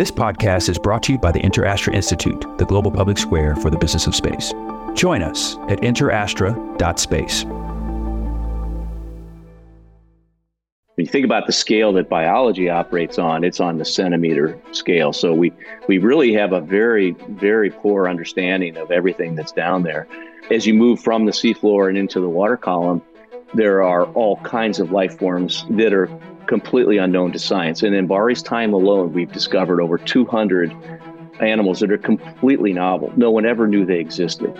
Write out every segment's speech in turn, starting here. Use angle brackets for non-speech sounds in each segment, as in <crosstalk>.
This podcast is brought to you by the InterAstra Institute, the global public square for the business of space. Join us at interastra.space. When you think about the scale that biology operates on, it's on the centimeter scale. So we, we really have a very, very poor understanding of everything that's down there. As you move from the seafloor and into the water column, there are all kinds of life forms that are completely unknown to science. And in MBARI's time alone, we've discovered over 200 animals that are completely novel. No one ever knew they existed.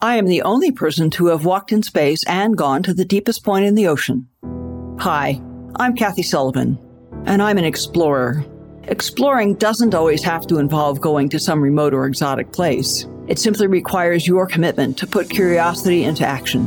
I am the only person to have walked in space and gone to the deepest point in the ocean. Hi, I'm Kathy Sullivan, and I'm an explorer. Exploring doesn't always have to involve going to some remote or exotic place. It simply requires your commitment to put curiosity into action.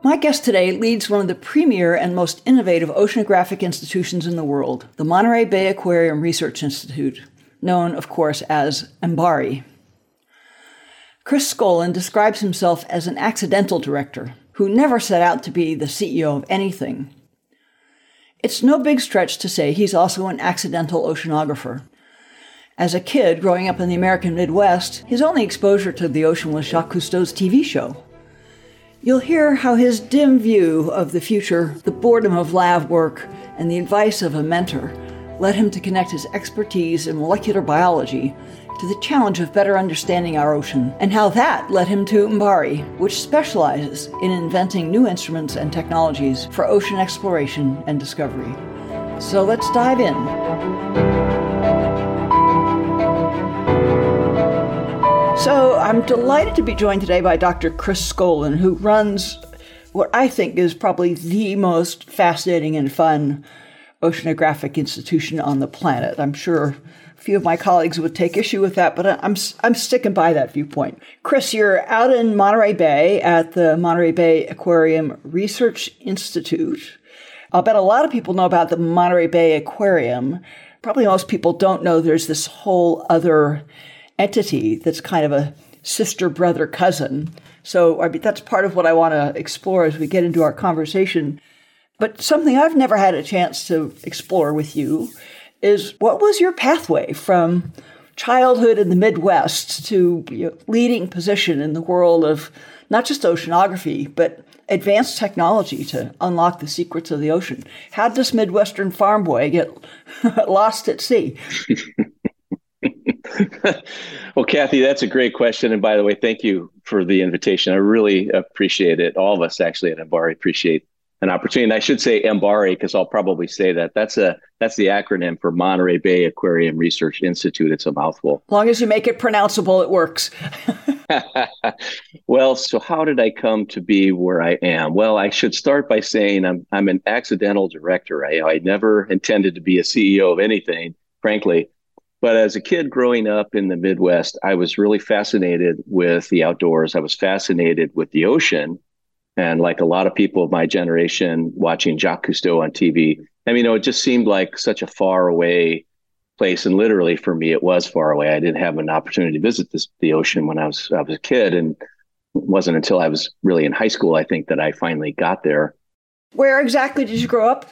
My guest today leads one of the premier and most innovative oceanographic institutions in the world, the Monterey Bay Aquarium Research Institute, known, of course, as MBARI. Chris Scholin describes himself as an accidental director who never set out to be the CEO of anything. It's no big stretch to say he's also an accidental oceanographer. As a kid growing up in the American Midwest, his only exposure to the ocean was Jacques Cousteau's TV show. You'll hear how his dim view of the future, the boredom of lab work, and the advice of a mentor led him to connect his expertise in molecular biology to the challenge of better understanding our ocean, and how that led him to MBARI, which specializes in inventing new instruments and technologies for ocean exploration and discovery. So let's dive in. So I'm delighted to be joined today by Dr. Chris Scholin, who runs what I think is probably the most fascinating and fun oceanographic institution on the planet. I'm sure a few of my colleagues would take issue with that, but I'm I'm sticking by that viewpoint. Chris, you're out in Monterey Bay at the Monterey Bay Aquarium Research Institute. I'll bet a lot of people know about the Monterey Bay Aquarium. Probably most people don't know there's this whole other entity that's kind of a sister, brother, cousin. So I mean, that's part of what I want to explore as we get into our conversation. But something I've never had a chance to explore with you is what was your pathway from childhood in the Midwest to you know, leading position in the world of not just oceanography, but advanced technology to unlock the secrets of the ocean. How did this Midwestern farm boy get <laughs> lost at sea? <laughs> <laughs> well, Kathy, that's a great question. And by the way, thank you for the invitation. I really appreciate it. All of us actually at MBARI appreciate an opportunity. And I should say MBARI because I'll probably say that. That's a that's the acronym for Monterey Bay Aquarium Research Institute. It's a mouthful. As long as you make it pronounceable, it works. <laughs> well, so how did I come to be where I am? Well, I should start by saying I'm I'm an accidental director. I, I never intended to be a CEO of anything, frankly. But as a kid growing up in the Midwest, I was really fascinated with the outdoors. I was fascinated with the ocean. And like a lot of people of my generation watching Jacques Cousteau on TV, I mean, you know, it just seemed like such a far away place. And literally for me, it was far away. I didn't have an opportunity to visit this, the ocean when I was, I was a kid. And it wasn't until I was really in high school, I think, that I finally got there. Where exactly did you grow up?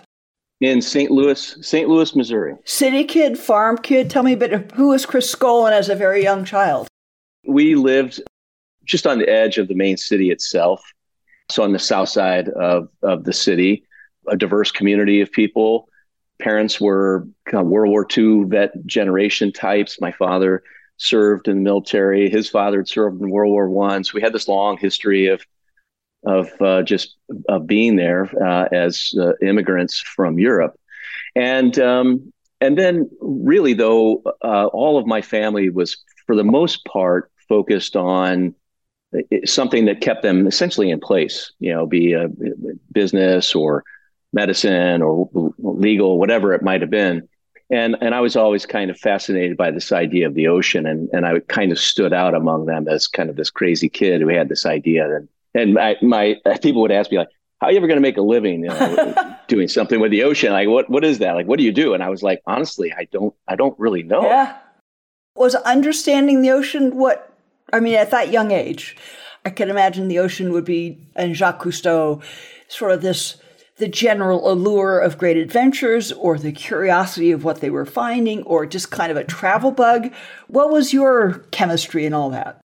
In St. Louis, St. Louis, Missouri. City kid, farm kid. Tell me a bit. Who was Chris Scholin as a very young child? We lived just on the edge of the main city itself, so on the south side of of the city. A diverse community of people. Parents were kind of World War II vet generation types. My father served in the military. His father had served in World War One, so we had this long history of of uh, just of being there uh, as uh, immigrants from Europe, and um, and then really though uh, all of my family was for the most part focused on something that kept them essentially in place. You know, be a business or medicine or legal, whatever it might have been and and I was always kind of fascinated by this idea of the ocean, and and I kind of stood out among them as kind of this crazy kid who had this idea, and and I, my <laughs> people would ask me like, "How are you ever going to make a living you know, <laughs> doing something with the ocean? Like, what what is that? Like, what do you do?" And I was like, honestly, I don't I don't really know. Yeah, was understanding the ocean what I mean at that young age. I can imagine the ocean would be, and Jacques Cousteau, sort of this the general allure of great adventures or the curiosity of what they were finding or just kind of a travel bug? What was your chemistry and all that?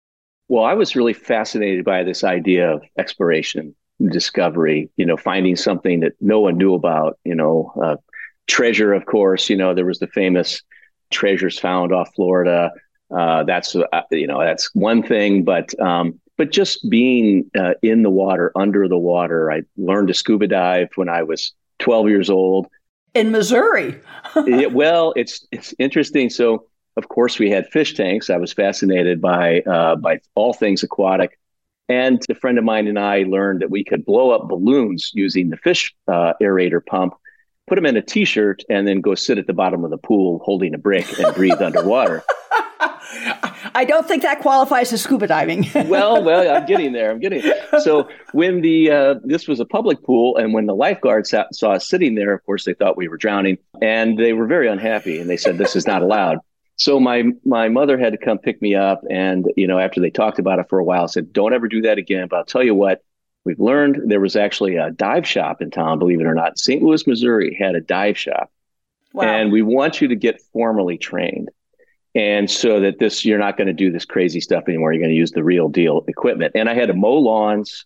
Well, I was really fascinated by this idea of exploration, discovery, you know, finding something that no one knew about, you know, uh, treasure, of course, you know, there was the famous treasures found off Florida. Uh, that's, uh, you know, that's one thing, but um, but just being uh, in the water, under the water. I learned to scuba dive when I was 12 years old. In Missouri. <laughs> it, well, it's it's interesting. So, of course, we had fish tanks. I was fascinated by uh, by all things aquatic. And a friend of mine and I learned that we could blow up balloons using the fish uh, aerator pump, put them in a t-shirt, and then go sit at the bottom of the pool holding a brick and breathe underwater. <laughs> I don't think that qualifies as scuba diving. <laughs> well, well, I'm getting there. I'm getting there. So when the uh, this was a public pool, and when the lifeguards sat, saw us sitting there, of course they thought we were drowning, and they were very unhappy, and they said this is not allowed. So my my mother had to come pick me up, and you know after they talked about it for a while, said don't ever do that again. But I'll tell you what, we've learned there was actually a dive shop in town. Believe it or not, St. Louis, Missouri had a dive shop, wow. and we want you to get formally trained and so that this you're not going to do this crazy stuff anymore you're going to use the real deal equipment and i had to mow lawns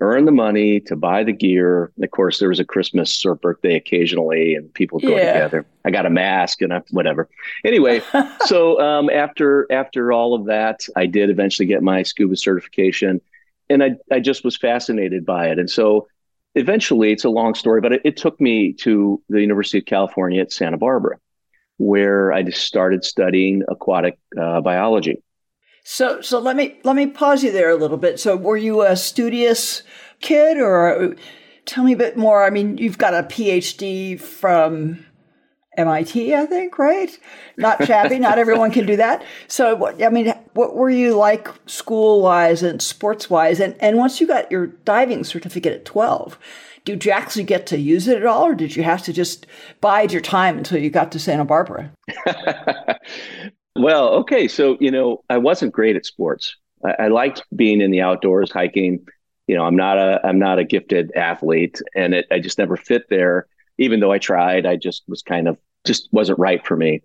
earn the money to buy the gear and of course there was a christmas or birthday occasionally and people go yeah. together i got a mask and I, whatever anyway <laughs> so um, after after all of that i did eventually get my scuba certification and i, I just was fascinated by it and so eventually it's a long story but it, it took me to the university of california at santa barbara where I just started studying aquatic uh, biology. So, so let me let me pause you there a little bit. So, were you a studious kid, or tell me a bit more? I mean, you've got a PhD from MIT, I think, right? Not shabby. not everyone can do that. So, I mean, what were you like school wise and sports wise? And and once you got your diving certificate at twelve, did you actually get to use it at all, or did you have to just bide your time until you got to Santa Barbara? <laughs> well, okay. So, you know, I wasn't great at sports. I, I liked being in the outdoors, hiking. You know, I'm not a I'm not a gifted athlete, and it, I just never fit there. Even though I tried, I just was kind of just wasn't right for me.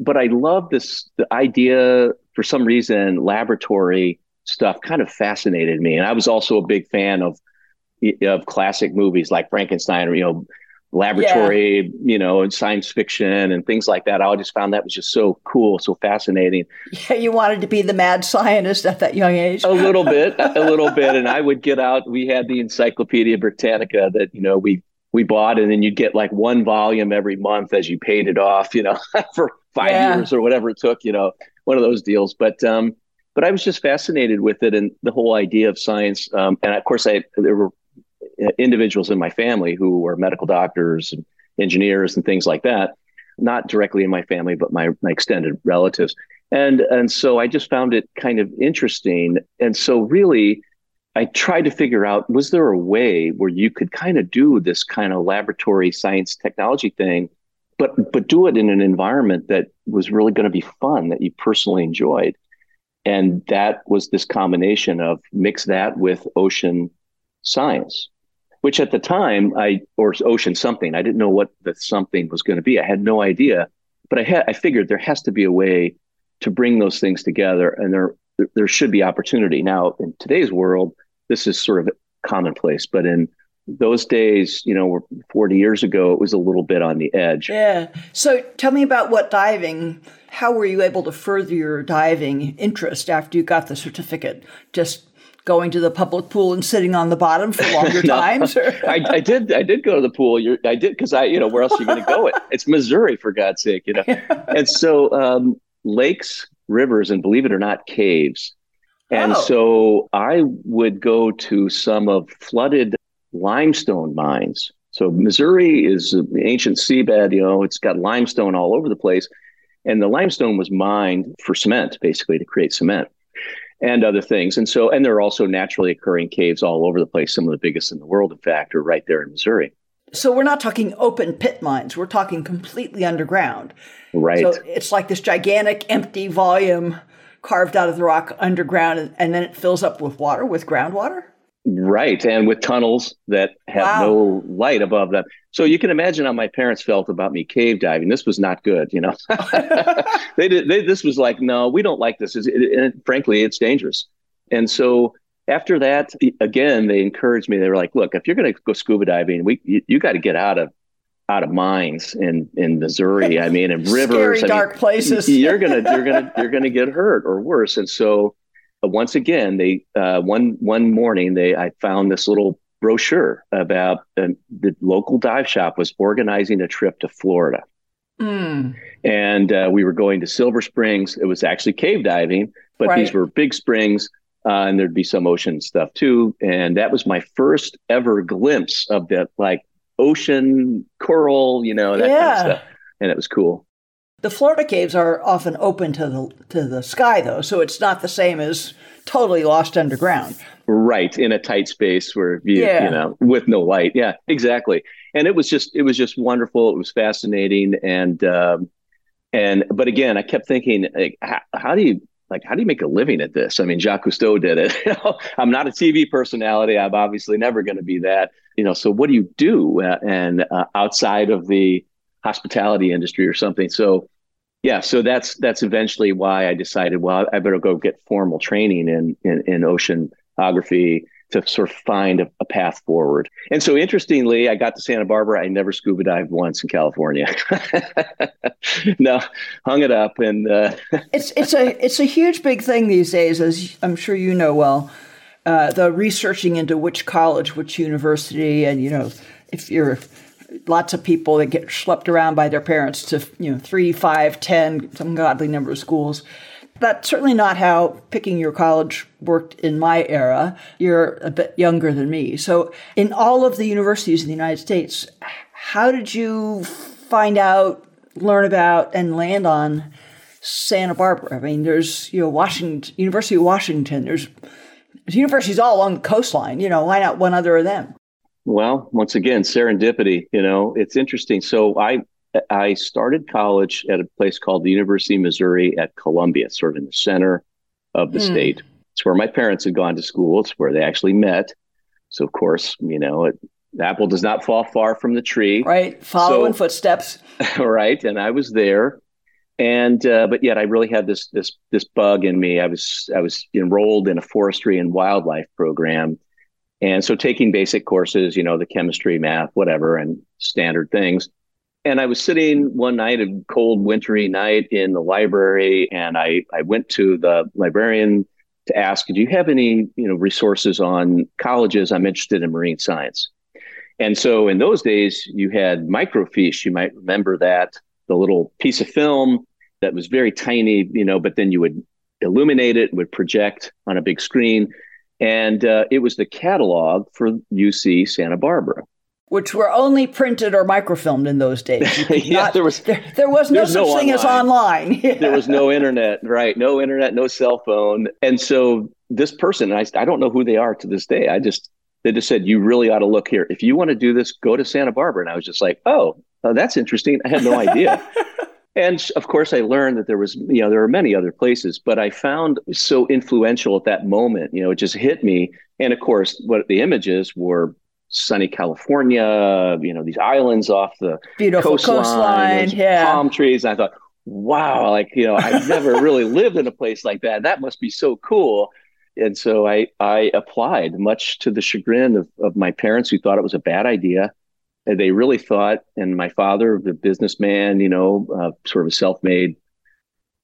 But I love this the idea for some reason laboratory stuff kind of fascinated me, and I was also a big fan of of classic movies like Frankenstein, or, you know, laboratory, yeah. you know, and science fiction and things like that. I just found that was just so cool, so fascinating. Yeah, you wanted to be the mad scientist at that young age. a little <laughs> bit, a little bit. And I would get out. We had the Encyclopedia Britannica that you know we we bought, and then you'd get like one volume every month as you paid it off, you know, <laughs> for five yeah. years or whatever it took, you know, one of those deals. But um, but I was just fascinated with it and the whole idea of science. Um, and of course, I there were individuals in my family who were medical doctors and engineers and things like that, not directly in my family, but my, my extended relatives. And, and so I just found it kind of interesting. And so really, I tried to figure out was there a way where you could kind of do this kind of laboratory science technology thing, but but do it in an environment that was really going to be fun that you personally enjoyed. And that was this combination of mix that with ocean science which at the time I or ocean something. I didn't know what the something was going to be. I had no idea, but I had I figured there has to be a way to bring those things together, and there there should be opportunity. Now in today's world, this is sort of commonplace, but in those days, you know, 40 years ago, it was a little bit on the edge. Yeah. So tell me about what diving, how were you able to further your diving interest after you got the certificate? Just going to the public pool and sitting on the bottom for longer <laughs> no, times? I, I, did. I did go to the pool. You're, I did because I, you know, where else are you going to go? It, it's Missouri for God's sake, you know. <laughs> and so um, lakes, rivers, and believe it or not, caves. And oh. so I would go to some of flooded limestone mines. So Missouri is an ancient seabed, you know, it's got limestone all over the place. And the limestone was mined for cement, basically to create cement and other things. And so, and there are also naturally occurring caves all over the place. Some of the biggest in the world, in fact, are right there in Missouri. So we're not talking open pit mines. We're talking completely underground. Right. So it's like this gigantic empty volume carved out of the rock underground, and, and then it fills up with water, with groundwater. Right, and with tunnels that have wow. no light above them. So you can imagine how my parents felt about me cave diving. This was not good, you know. <laughs> they did. They, this was like, no, we don't like this. It, it, frankly, it's dangerous. And so after that, again, they encouraged me. They were like, look, if you're going to go scuba diving, we you, you got to get out of out of mines in in Missouri. I mean, in <laughs> rivers, Scary, dark mean, places. you're gonna you're gonna you're gonna get hurt or worse. And so once again, they uh, one one morning they I found this little brochure about uh, the local dive shop was organizing a trip to Florida, mm. and uh, we were going to Silver Springs. It was actually cave diving, but right. these were big springs. Uh, and there'd be some ocean stuff too, and that was my first ever glimpse of that like ocean coral, you know, that yeah. kind of stuff, and it was cool. The Florida caves are often open to the to the sky though, so it's not the same as totally lost underground. Right, in a tight space where you, yeah. you know, with no light. Yeah, exactly. And it was just it was just wonderful. It was fascinating and um and but again, I kept thinking like how, how do you like how do you make a living at this? I mean, Jacques Cousteau did it. <laughs> I'm not a TV personality. I'm obviously never going to be that. You know, so what do you do? Uh, and uh, outside of the hospitality industry or something. So yeah, so that's that's eventually why I decided, well, I better go get formal training in in, in oceanography to sort of find a, a, path forward. And so interestingly, I got to Santa Barbara. I never scuba dived once in California. <laughs> no, hung it up and uh... <laughs> it's it's a it's a huge big thing these days, as I'm sure you know well. Uh, the researching into which college, which university, and you know, if you're lots of people that get schlepped around by their parents to you know three, five, ten, some godly number of schools. That's certainly not how picking your college worked in my era. You're a bit younger than me. So, in all of the universities in the United States, how did you find out, learn about, and land on Santa Barbara? I mean, there's you know Washington, University of Washington. There's, universities all along the coastline. You know, why not one other of them? Well, once again, serendipity. You know, it's interesting. So I I started college at a place called the University of Missouri at Columbia, sort of in the center of the mm. state. It's where my parents had gone to school. It's where they actually met. So of course, you know, it, the apple does not fall far from the tree. Right, following so, footsteps. <laughs> right, and I was there, and uh, but yet I really had this this this bug in me. I was I was enrolled in a forestry and wildlife program and so taking basic courses, you know, the chemistry, math, whatever, and standard things. And I was sitting one night, a cold, wintry night in the library, and I, I went to the librarian to ask, do you have any, you know, resources on colleges? I'm interested in marine science. And so in those days, you had microfiche. You might remember that, the little piece of film that was very tiny, you know, but then you would illuminate it, would project on a big screen and uh, it was the catalog for UC Santa Barbara. Which were only printed or microfilmed in those days. <laughs> yeah, not, there was there, there was no such no thing online. as online. <laughs> there was no internet, right? No internet, no cell phone, and so this person, I I don't know who they are to this day. I just they just said you really ought to look here. If you want to do this, go to Santa Barbara. And I was just like, oh, oh that's interesting. I had no idea. <laughs> and of course i learned that there was you know there are many other places but i found so influential at that moment you know it just hit me. And of course what the images were sunny california you know these islands off the beautiful coastline, coastline yeah. palm trees. And i thought wow like you know i've never really <laughs> lived in a place like that. That must be so cool. And so I, I applied, much to the chagrin of, of my parents who thought it was a bad idea. They really thought, and my father, the businessman, you know, uh, sort of a self made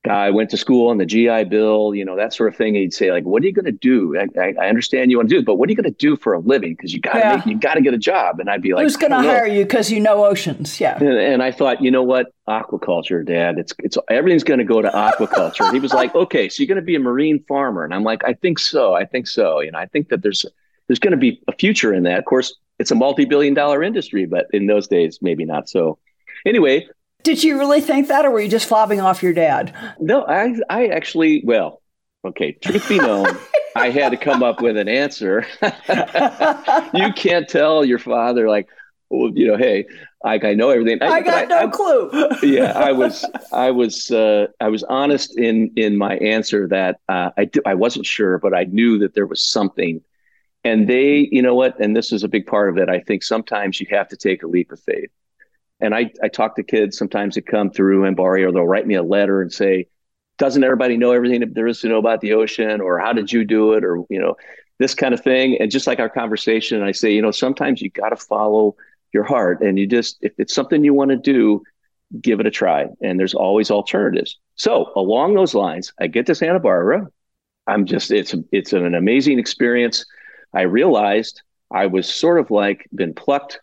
guy went to school on the GI Bill, you know, that sort of thing. he'd say, like, what are you going to do? I, I, I, understand you want to do it, but what are you going to do for a living? Because you got to yeah. you got to get a job. And I'd be like, who's going to hire you because you know oceans? Yeah. And, and, I thought, you know what, aquaculture, Dad. It's it's everything's going to go to aquaculture. he was like, okay, so you're going to be a marine farmer, and I'm like, I think so. I think so. You know, I think that there's there's going to be a future in that. Of course, it's a multi-billion dollar industry, but in those days, maybe not so. Anyway, did you really think that, or were you just fobbing off your dad? No, I, I actually, well, okay, truth be known, <laughs> I had to come up with an answer. <laughs> you can't tell your father, like, well, you know, hey, I, I know everything. I, I got no I, clue. <laughs> yeah, I was, I was, uh, I was honest in in my answer that uh, I do, I wasn't sure, but I knew that there was something. And they, you know what? And this is a big part of it. I think sometimes you have to take a leap of faith. And I, I talk to kids sometimes that come through MBARI or they'll write me a letter and say, doesn't everybody know everything there is to know about the ocean or how did you do it or, you know, this kind of thing. And just like our conversation, I say, you know, sometimes you got to follow your heart and you just, if it's something you want to do, give it a try. And there's always alternatives. So along those lines, I get to Santa Barbara. I'm just, it's, it's an amazing experience. I realized I was sort of like been plucked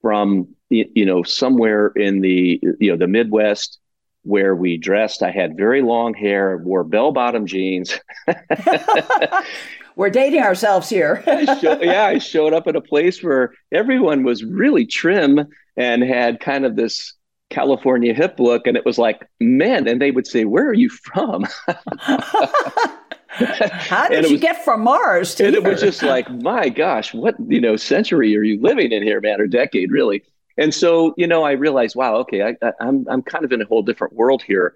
from you know somewhere in the you know the Midwest where we dressed. I had very long hair, wore bell bottom jeans. <laughs> We're dating ourselves here. <laughs> I show, yeah, I showed up at a place where everyone was really trim and had kind of this California hip look, and it was like men, and they would say, "Where are you from?" <laughs> <laughs> How did you was, get from Mars to And here? it was just like, my gosh, what you know century are you living in here, man, or decade, really? And so, you know, I realized, wow, okay, I, I, I'm I'm kind of in a whole different world here.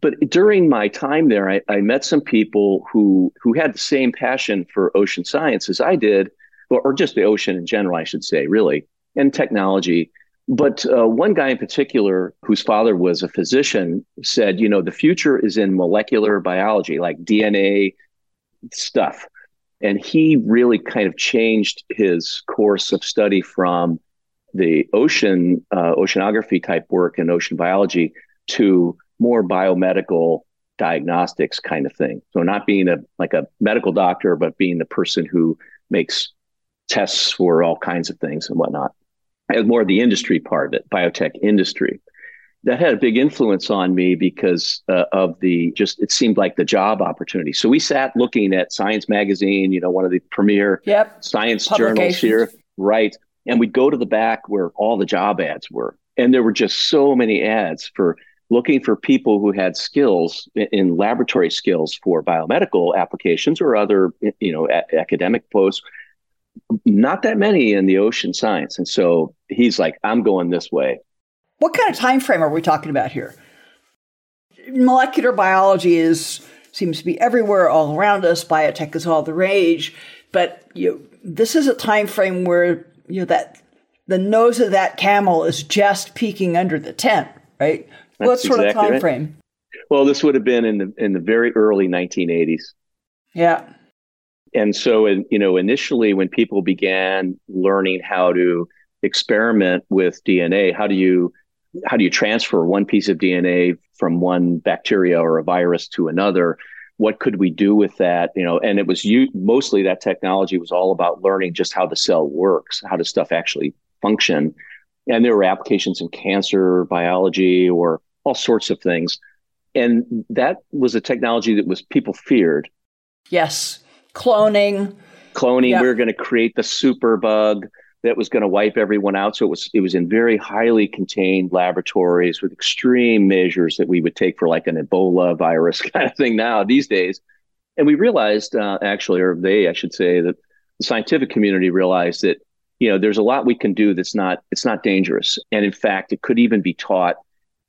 But during my time there, I, I met some people who who had the same passion for ocean science as I did, or, or just the ocean in general, I should say, really, and technology. But uh, one guy in particular, whose father was a physician, said, you know, the future is in molecular biology, like DNA stuff. And he really kind of changed his course of study from the ocean, uh, oceanography type work and ocean biology to more biomedical diagnostics kind of thing. So not being a like a medical doctor, but being the person who makes tests for all kinds of things and whatnot more of the industry part of it, biotech industry. That had a big influence on me because uh, of the just, it seemed like the job opportunity. So we sat looking at Science Magazine, you know, one of the premier yep. science journals here, right? And we'd go to the back where all the job ads were. And there were just so many ads for looking for people who had skills in laboratory skills for biomedical applications or other, you know, a- academic posts not that many in the ocean science. And so he's like, I'm going this way. What kind of time frame are we talking about here? Molecular biology is seems to be everywhere all around us. Biotech is all the rage, but you this is a time frame where you know that the nose of that camel is just peeking under the tent, right? That's what sort exactly of time right. frame? Well, this would have been in the in the very early 1980s. Yeah and so you know initially when people began learning how to experiment with dna how do you how do you transfer one piece of dna from one bacteria or a virus to another? What could we do with that? You know and it was you mostly that technology was all about learning just how the cell works how does stuff actually function. And there were applications in cancer biology or all sorts of things. And that was a technology that was people feared. Yes cloning. Cloning. We were going to create the super bug that was going to wipe everyone out. So it was it was in very highly contained laboratories with extreme measures that we would take for like an Ebola virus <laughs> kind of thing now these days. And we realized uh, actually, or they, I should say, that the scientific community realized that you know there's a lot we can do that's not it's not dangerous, and in fact, it could even be taught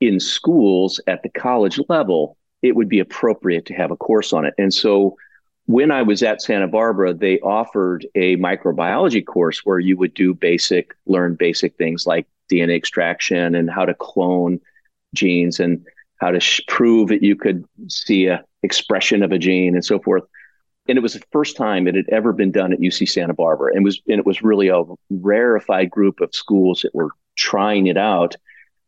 in schools at the college level. It would be appropriate to have a course on it, and so when I was at Santa Barbara, they offered a microbiology course where you would do basic, learn basic things like DNA extraction and how to clone genes and how to sh- prove that you could see a expression of a gene and so forth. and it was the first time it had ever been done at UC Santa Barbara, and was and it was really a rarefied group of schools that were trying it out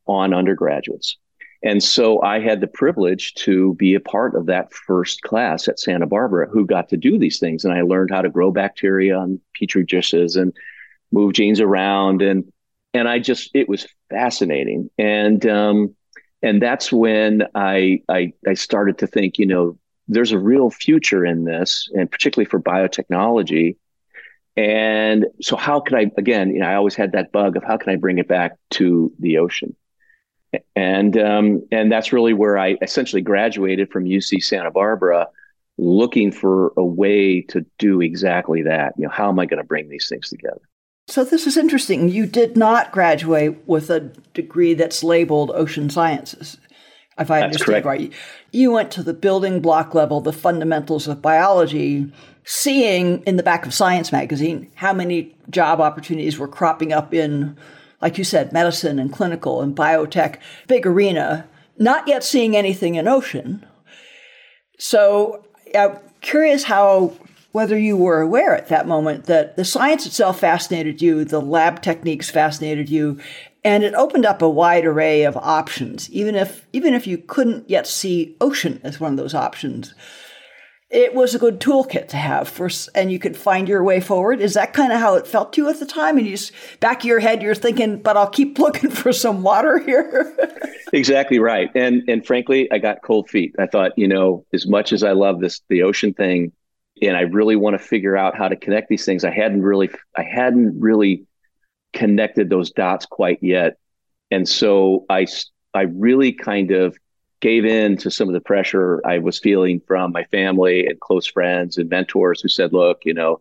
on undergraduates. And so I had the privilege to be a part of that first class at Santa Barbara who got to do these things. And I learned how to grow bacteria on petri dishes and move genes around. And and I just it was fascinating. And um, and that's when I, I I started to think, you know, there's a real future in this, and particularly for biotechnology. And so, how could I again? You know, I always had that bug of how can I bring it back to the ocean and um, and that's really where I essentially graduated from UC Santa Barbara, looking for a way to do exactly that. You know, how am I going to bring these things together? So this is interesting. You did not graduate with a degree that's labeled ocean sciences. If I that's understand correct. right, you went to the building block level, the fundamentals of biology, seeing in the back of Science magazine how many job opportunities were cropping up in like you said, medicine and clinical and biotech, big arena, not yet seeing anything in ocean. So I'm curious how whether you were aware at that moment that the science itself fascinated you, the lab techniques fascinated you, and it opened up a wide array of options, even if even if you couldn't yet see ocean as one of those options it was a good toolkit to have for, and you could find your way forward. Is that kind of how it felt to you at the time? And you just back of your head, you're thinking, but I'll keep <laughs> looking for some water here. <laughs> exactly right. And and frankly, I got cold feet. I thought, you know, as much as I love this the ocean thing, and I really want to figure out how to connect these things, I hadn't really I hadn't really connected those dots quite yet. And so I I really kind of gave in to some of the pressure I was feeling from my family and close friends and mentors who said, look, you know,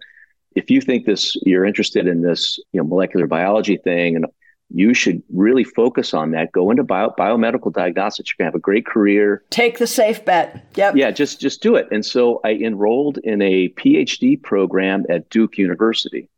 if you think this, you're interested in this, you know, molecular biology thing, and you should really focus on that. Go into bio, biomedical diagnostics. You're gonna have a great career. Take the safe bet. Yep. Yeah, just just do it. And so I enrolled in a PhD program at Duke University.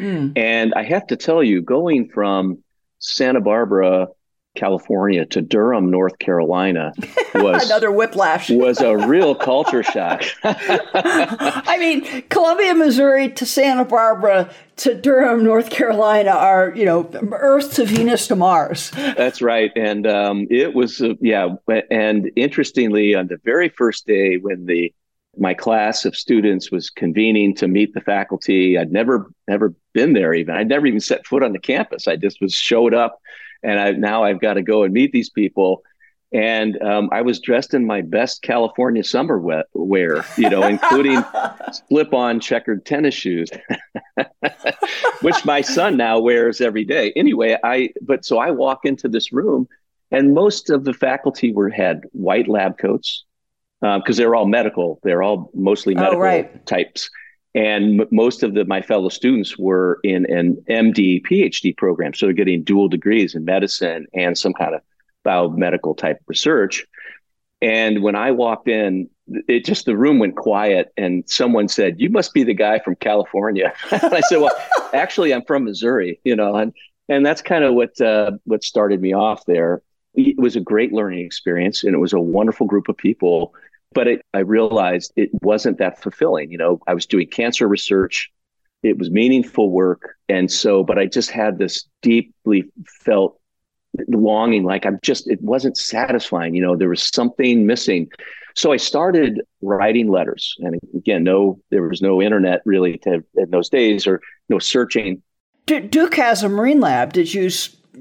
Mm. And I have to tell you, going from Santa Barbara California to Durham, North Carolina <laughs> was another whiplash. was a real <laughs> culture shock. <laughs> I mean, Columbia, Missouri to Santa Barbara to Durham, North Carolina are, you know, Earth to Venus to Mars. That's right. And um, it was, uh, yeah. And interestingly, on the very first day when the my class of students was convening to meet the faculty, I'd never, never been there even. I'd never even set foot on the campus. I just was showed up and I now I've got to go and meet these people. And um, I was dressed in my best California summer wear, you know, including <laughs> slip-on checkered tennis shoes, <laughs> which my son now wears every day. Anyway, I but so I walk into this room, and most of the faculty were had white lab coats because uh, they're all medical. They're all mostly oh, medical oh, right. types and m- most of the, my fellow students were in an MD PhD program, so they're getting dual degrees in medicine and some kind of biomedical type research. And when I walked in, it just the room went quiet, and someone said, "You must be the guy from California." <laughs> and I said, "Well, <laughs> actually, I'm from Missouri," you know, and and that's kind of what uh, what started me off there. It was a great learning experience, and it was a wonderful group of people but it, I realized it wasn't that fulfilling. You know, I was doing cancer research, it was meaningful work, and so, but I just had this deeply felt longing, like I'm just, it wasn't satisfying. You know, there was something missing. So I started writing letters, and again, no, there was no internet really to, in those days, or no searching. Duke has a marine lab. Did you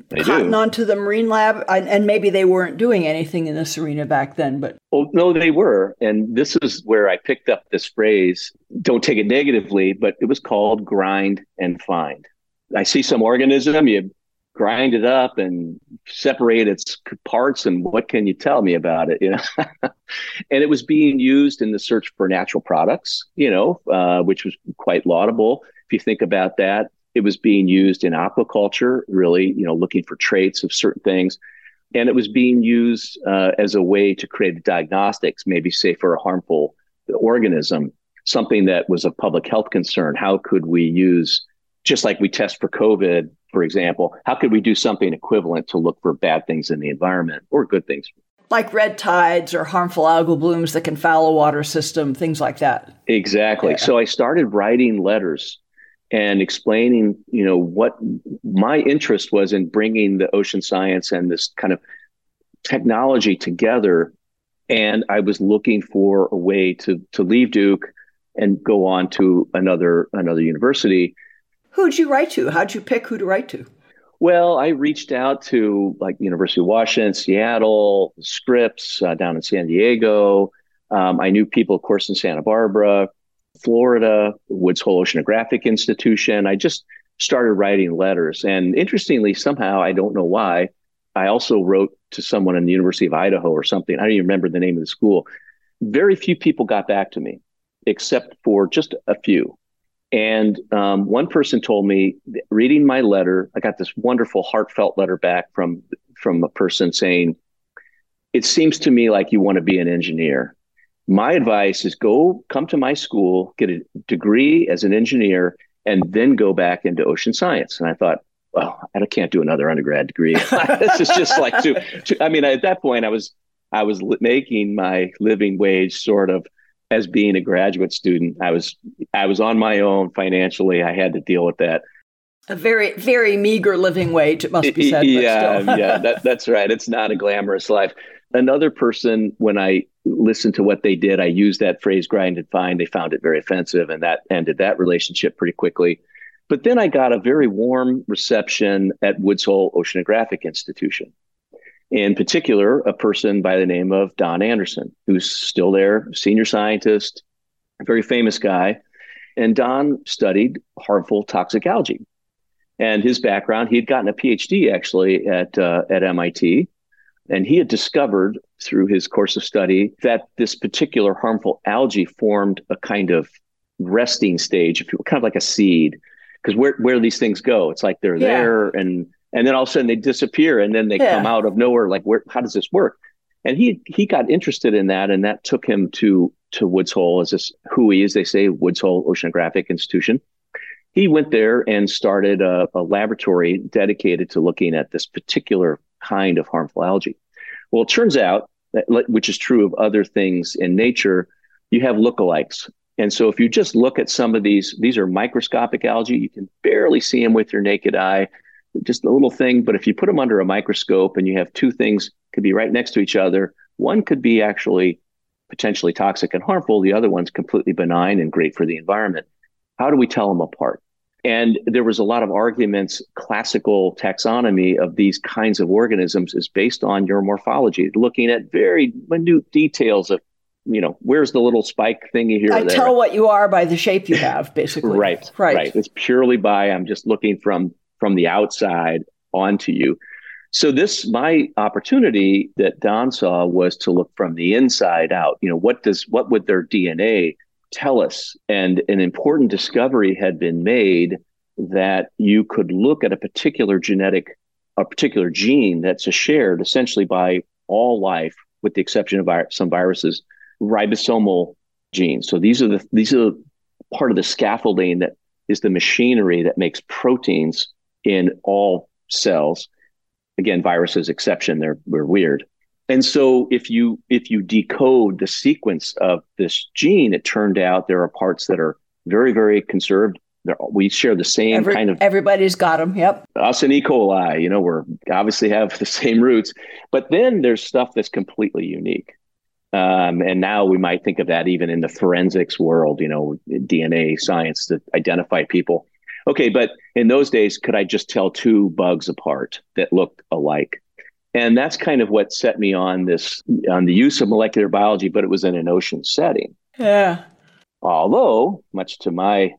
they cotton do. onto the marine lab and maybe they weren't doing anything in this arena back then but well no they were. And this is where i picked up this phrase don't take it negatively but it was called grind and find. I see some organism you grind it up and separate its parts and what can you tell me about it you know? <laughs> And it was being used in the search for natural products you know uh, which was quite laudable. If you think about that it was being used in aquaculture, really, you know, looking for traits of certain things. And it was being used uh, as a way to create diagnostics, maybe say for a harmful organism, something that was a public health concern. How could we use, just like we test for COVID, for example, how could we do something equivalent to look for bad things in the environment or good things? Like red tides or harmful algal blooms that can foul a water system, things like that. Exactly. Yeah. So I started writing letters and explaining, you know, what my interest was in bringing the ocean science and this kind of technology together. And I was looking for a way to to leave Duke and go on to another another university. Who'd you write to? How'd you pick who to write to? Well, I reached out to like University of Washington, Seattle, Scripps uh, down in San Diego. Um, I knew people, of course, in Santa Barbara, Florida, Woods Hole Oceanographic Institution. I just started writing letters. And interestingly, somehow, I don't know why, I also wrote to someone in the University of Idaho or something. I don't even remember the name of the school. Very few people got back to me, except for just a few. And um, one person told me, reading my letter, I got this wonderful, heartfelt letter back from from a person saying, "It seems to me like you want to be an engineer. My advice is go come to my school, get a degree as an engineer, and then go back into ocean science." And I thought, well, I can't do another undergrad degree. <laughs> <laughs> this is just like too, too. I mean, at that point, I was I was making my living wage sort of as being a graduate student. I was I was on my own financially. I had to deal with that. A very very meager living wage, it must be said. <laughs> Yeah, yeah, that, that's right. It's not a glamorous life. Another person, when I listened to what they did, I used that phrase "grind and find." They found it very offensive, and that ended that relationship pretty quickly. But then I got a very warm reception at Woods Hole Oceanographic Institution in particular, a person by the name of Don Anderson, who's still there, senior scientist, very famous guy. And Don studied harmful toxic algae. And his background, he had gotten a PhD actually at, uh, at MIT. And he had discovered through his course of study that this particular harmful algae formed a kind of resting stage, if you kind of like a seed. Because where, where these things go, it's like they're yeah. there and and then all of a sudden they disappear and then they yeah. come out of nowhere like where how does this work and he he got interested in that and that took him to to woods hole as this WHOI as they say woods hole oceanographic institution he went there and started a, a laboratory dedicated to looking at this particular kind of harmful algae well it turns out that, which is true of other things in nature you have lookalikes and so if you just look at some of these these are microscopic algae you can barely see them with your naked eye just a little thing. But if you put them under a microscope and you have two things could be right next to each other, one could be actually potentially toxic and harmful. The other one's completely benign and great for the environment. How do we tell them apart? And there was a lot of arguments. Classical taxonomy of these kinds of organisms is based on your morphology, looking at very minute details of, you know, where's the little spike thingy here? I there. tell what you are by the shape you have, basically. right, right, right. It's purely by I'm just looking from from the outside onto you. So this my opportunity that Don saw was to look from the inside out. You know, what does what would their DNA tell us? And an important discovery had been made that you could look at a particular genetic, a particular gene that's shared essentially by all life, with the exception of some viruses, ribosomal genes. So these are the these are part of the scaffolding that is the machinery that makes proteins in all cells. Again, viruses exception, they're, they're weird. And so if you if you decode the sequence of this gene, it turned out there are parts that are very, very conserved. They're, we share the same Every, kind of everybody's got them. Yep. Us and E. coli, you know, we're obviously have the same roots, but then there's stuff that's completely unique. Um, and now we might think of that even in the forensics world, you know, DNA science to identify people. Okay, but in those days, could I just tell two bugs apart that looked alike? And that's kind of what set me on this on the use of molecular biology, but it was in an ocean setting. Yeah. Although, much to my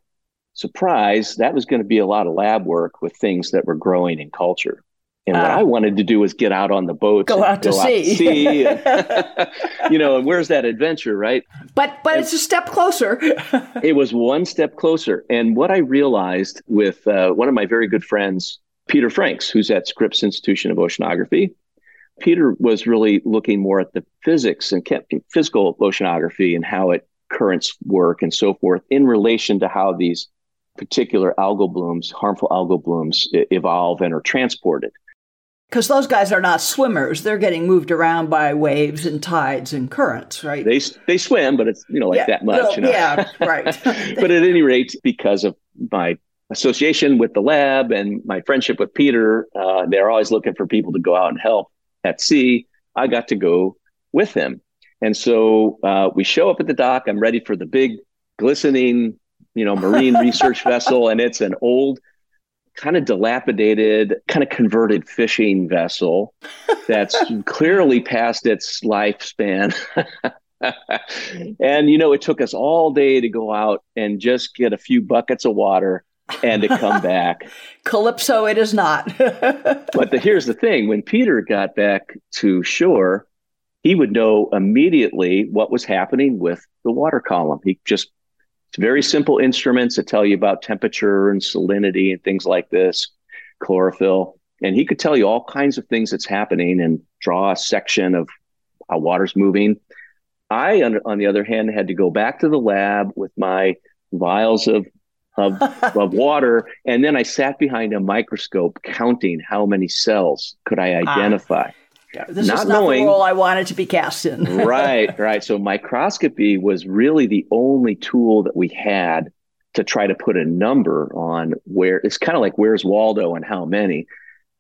surprise, that was going to be a lot of lab work with things that were growing in culture. And what uh, I wanted to do was get out on the boat, go out to go sea, out to sea <laughs> and, <laughs> you know, and where's that adventure, right? But but and it's a step closer. <laughs> it was one step closer, and what I realized with uh, one of my very good friends, Peter Franks, who's at Scripps Institution of Oceanography. Peter was really looking more at the physics and physical oceanography and how it currents work and so forth in relation to how these particular algal blooms, harmful algal blooms, evolve and are transported. Because those guys are not swimmers; they're getting moved around by waves and tides and currents, right? They they swim, but it's you know like yeah, that much. well, you know? Yeah, right. <laughs> <laughs> but at any rate, because of my association with the lab and my friendship with Peter, uh, they're always looking for people to go out and help at sea. I got to go with him. and so uh, we show up at the dock. I'm ready for the big, glistening, you know, marine <laughs> research vessel, and it's an old kind of dilapidated, kind of converted fishing vessel <laughs> that's clearly past its lifespan. <laughs> and, you know, it took us all day to go out and just get a few buckets of water and to come <laughs> back. Calypso, it is not. <laughs> but the, here's the thing when Peter got back to shore, he would know immediately what was happening with the water column. He just it's very simple instruments that tell you about temperature and salinity and things like this, chlorophyll. And he could tell you all kinds of things that's happening and draw a section of how water's moving. I, on, on the other hand, had to go back to the lab with my vials of, of, <laughs> of water. And then I sat behind a microscope counting how many cells could I ah. identify. Ah. Yeah, this not is not knowing, the role I wanted to be cast in. <laughs> <laughs> right, right. So microscopy was really the only tool that we had to try to put a number on where it's kind of like where's Waldo and how many.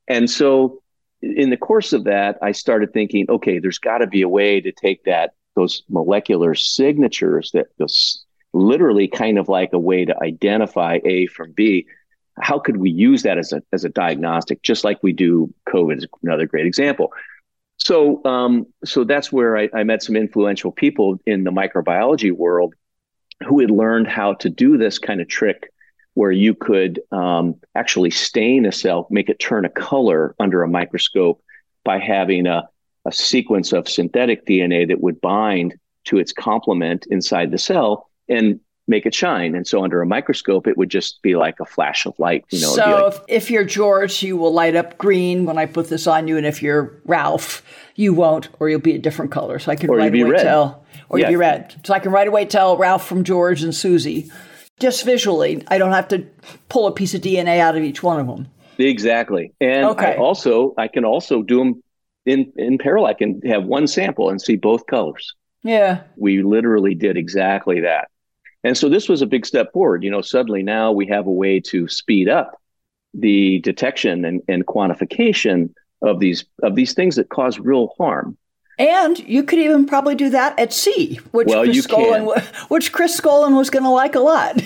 And so in the course of that, I started thinking, okay, there's got to be a way to take that those molecular signatures that those literally kind of like a way to identify A from B. How could we use that as a as a diagnostic, just like we do COVID is another great example. So, um, so that's where I, I met some influential people in the microbiology world who had learned how to do this kind of trick where you could um, actually stain a cell, make it turn a color under a microscope by having a, a sequence of synthetic DNA that would bind to its complement inside the cell and make it shine. And so under a microscope, it would just be like a flash of light. You know. So like, if, if you're George, you will light up green when I put this on you, and if you're Ralph, you won't, or you'll be a different color. So I can right away red. tell, or yeah. you'll be red. So I can right away tell Ralph from George and Susie, just visually. I don't have to pull a piece of DNA out of each one of them. Exactly, and okay. I also I can also do them in in parallel. I can have one sample and see both colors. Yeah, we literally did exactly that. And so this was a big step forward. You know, suddenly now we have a way to speed up the detection and, and quantification of these of these things that cause real harm. And you could even probably do that at sea, which well, Chris Scholin, which Chris Scholin was going to like a lot.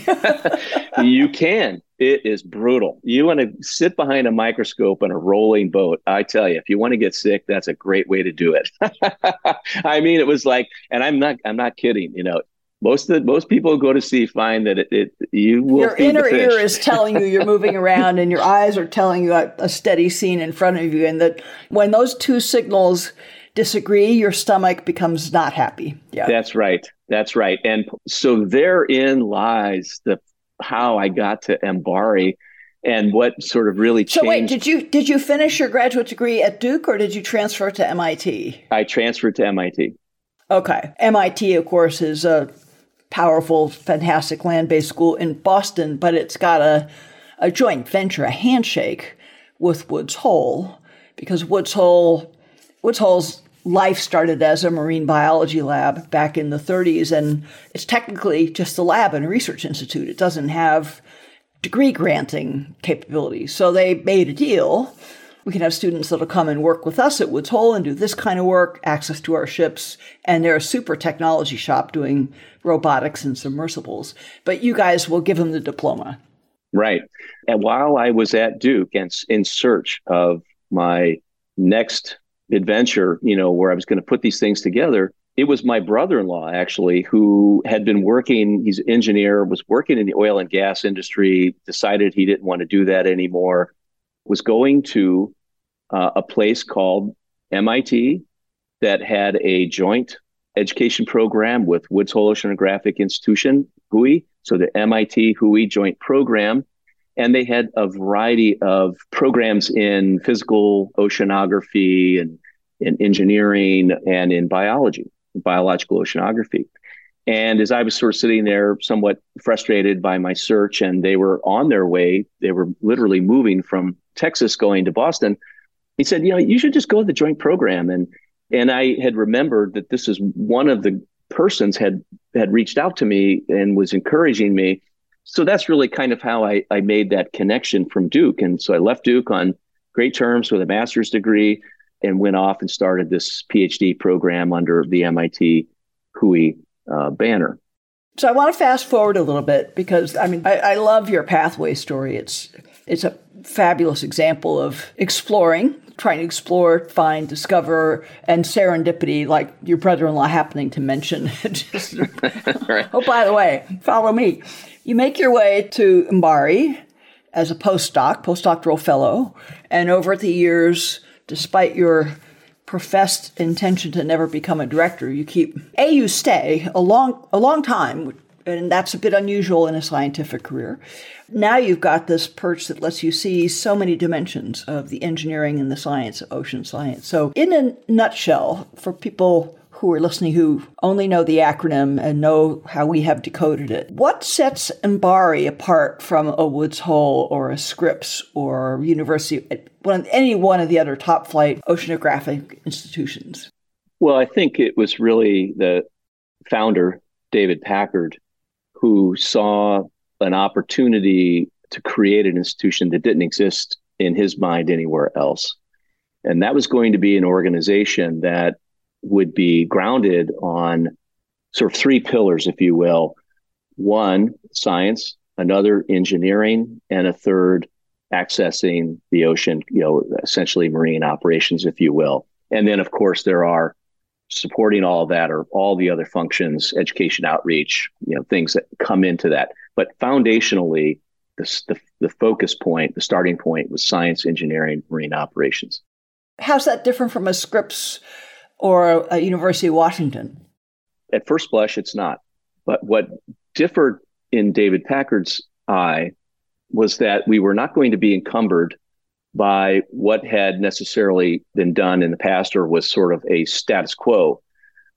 <laughs> you can. It is brutal. You want to sit behind a microscope in a rolling boat. I tell you, if you want to get sick, that's a great way to do it. <laughs> I mean, it was like, and I'm not, I'm not kidding. You know, most of the, most people who go to sea find that it, it you will your inner ear is telling you you're moving <laughs> around and your eyes are telling you a, a steady scene in front of you and that when those two signals disagree your stomach becomes not happy yeah that's right that's right and so therein lies the how i got to MBARI and what sort of really changed. So wait, did you did you finish your graduate degree at Duke or did you transfer to MIT? I transferred to MIT. Okay, MIT, of course, is a powerful, fantastic land based school in Boston, but it's got a, a joint venture, a handshake with Woods Hole, because Woods Hole, Woods Hole's life started as a marine biology lab back in the 30s, and it's technically just a lab and a research institute. It doesn't have degree granting capabilities. So they made a deal we can have students that'll come and work with us at Woods Hole and do this kind of work, access to our ships, and they're a super technology shop doing robotics and submersibles. But you guys will give them the diploma. Right. And while I was at Duke and in search of my next adventure, you know, where I was going to put these things together, it was my brother-in-law actually who had been working he's an engineer was working in the oil and gas industry decided he didn't want to do that anymore was going to uh, a place called MIT that had a joint education program with Woods Hole Oceanographic Institution, WHOI, so the MIT WHOI joint program. And they had a variety of programs in physical oceanography and in engineering and in biology, biological oceanography. And as I was sort of sitting there, somewhat frustrated by my search, and they were on their way, they were literally moving from Texas going to Boston he said, you know, you should just go to the joint program. And and I had remembered that this is one of the persons had had reached out to me and was encouraging me. So that's really kind of how I, I made that connection from Duke. And so I left Duke on great terms with a master's degree and went off and started this PhD program under the MIT WHOI uh, banner. So I want to fast forward a little bit because I mean I, I love your pathway story. It's it's a fabulous example of exploring, trying to explore, find, discover, and serendipity, like your brother-in-law happening to mention. <laughs> Just, <laughs> right. Oh, by the way, follow me. You make your way to MBARI as a postdoc, postdoctoral fellow, and over the years, despite your professed intention to never become a director, you keep a you stay a long a long time, and that's a bit unusual in a scientific career. Now you've got this perch that lets you see so many dimensions of the engineering and the science of ocean science. So, in a nutshell, for people who are listening who only know the acronym and know how we have decoded it. What sets MBARI apart from a Woods Hole or a Scripps or University, any one of the other top flight oceanographic institutions? Well, I think it was really the founder, David Packard, who saw an opportunity to create an institution that didn't exist in his mind anywhere else. And that was going to be an organization that would be grounded on sort of three pillars, if you will. One, science, another, engineering, and a third, accessing the ocean, you know, essentially marine operations, if you will. And then, of course, there are supporting all that or all the other functions, education outreach, you know, things that come into that. But foundationally, the, the, the focus point, the starting point was science, engineering, marine operations. How's that different from a Scripps or a University of Washington? At first blush, it's not. But what differed in David Packard's eye was that we were not going to be encumbered by what had necessarily been done in the past or was sort of a status quo.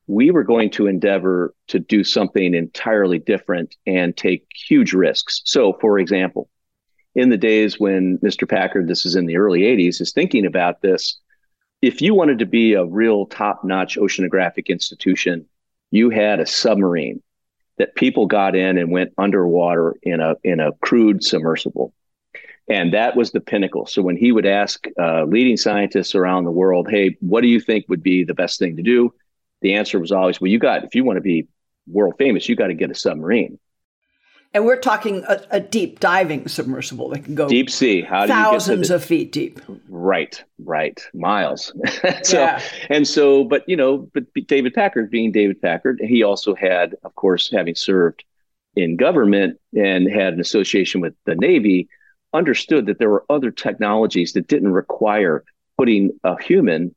We were going to endeavor to do something entirely different and take huge risks. So, for example, in the days when Mr. Packard, this is in the early 80s, is thinking about this, if you wanted to be a real top notch oceanographic institution, you had a submarine that people got in and went underwater in a in a crewed submersible and that was the pinnacle so when he would ask uh, leading scientists around the world hey what do you think would be the best thing to do the answer was always well you got if you want to be world famous you got to get a submarine and we're talking a, a, deep diving submersible that can go deep sea. How thousands the, of feet deep. Right, right, miles. <laughs> so yeah. and so, but you know, but David Packard, being David Packard, he also had, of course, having served in government and had an association with the Navy, understood that there were other technologies that didn't require putting a human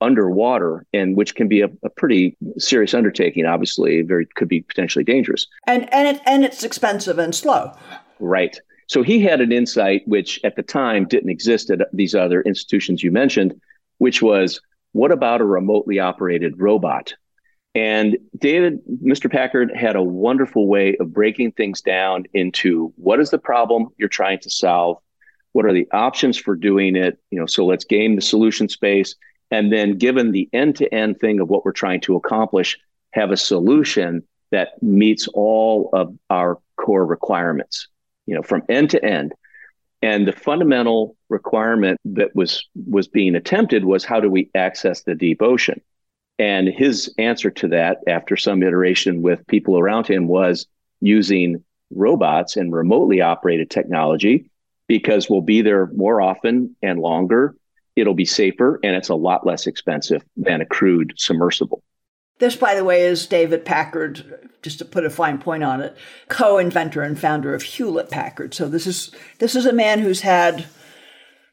underwater and which can be a, a, pretty serious undertaking obviously very could be potentially dangerous. And and it, and it's expensive and slow. Right. So he had an insight which at the time didn't exist at these other institutions you mentioned which was what about a remotely operated robot and david mr packard had a wonderful way of breaking things down into what is the problem you're trying to solve? What are the options for doing it? You know so let's game the solution space. And then given the end-to-end thing of what we're trying to accomplish have a solution that meets all of our core requirements you know from end to end. And the fundamental requirement that was was being attempted was how do we access the deep ocean and his answer to that after some iteration with people around him was using robots and remotely operated technology because we'll be there more often and longer it'll be safer and it's a lot less expensive than a crewed submersible. This, by the way, is David Packard, just to put a fine point on it, co-inventor and founder of Hewlett Packard. So this is this is a man who's had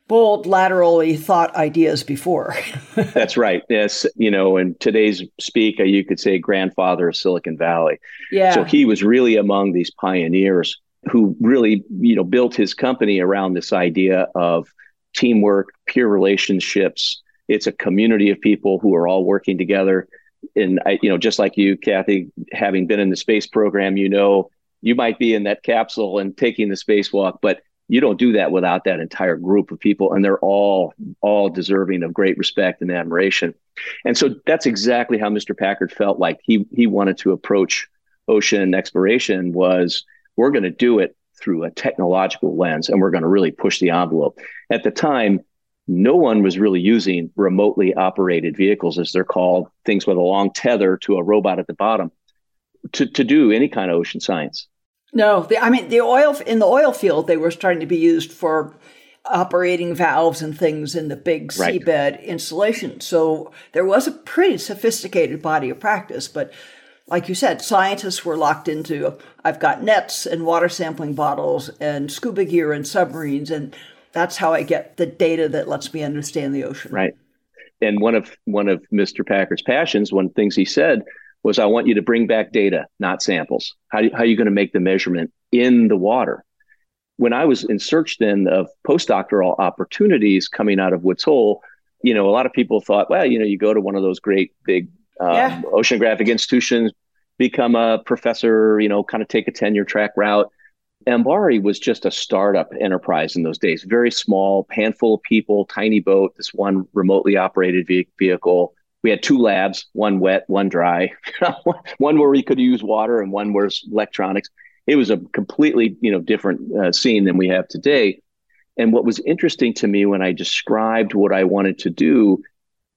bold, laterally thought ideas before. <laughs> That's right. Yes, you know, in today's speak, uh, you could say grandfather of Silicon Valley. Yeah. So he was really among these pioneers who really, you know, built his company around this idea of teamwork, peer relationships. It's a community of people who are all working together. And I, you know, just like you, Kathy, having been in the space program, you know, you might be in that capsule and taking the spacewalk, but you don't do that without that entire group of people and they're all all deserving of great respect and admiration. And so that's exactly how mr packard felt like he he wanted to approach ocean exploration was we're going to do it through a technological lens and we're going to really push the envelope. At the time no one was really using remotely operated vehicles as they're called things with a long tether to a robot at the bottom to, to do any kind of ocean science no, the, I mean the oil in the oil field they were starting to be used for operating valves and things in the big right. seabed installation. So there was a pretty sophisticated body of practice, but like you said, scientists were locked into I've got nets and water sampling bottles and scuba gear and submarines and that's how I get the data that lets me understand the ocean. Right. And one of one of Mr. Packard's passions, one of the things he said was I want you to bring back data, not samples. How, do, how are you going to make the measurement in the water? When I was in search then of postdoctoral opportunities coming out of Woods Hole, you know, a lot of people thought, well, you know, you go to one of those great big um, yeah. oceanographic institutions, become a professor, you know, kind of take a tenure track route. MBARI was just a startup enterprise in those days, very small, handful of people, tiny boat, this one remotely operated vehicle we had two labs, one wet, one dry, <laughs> one where we could use water and one where electronics. It was a completely, you know, different uh, scene than we have today. And what was interesting to me when I described what I wanted to do,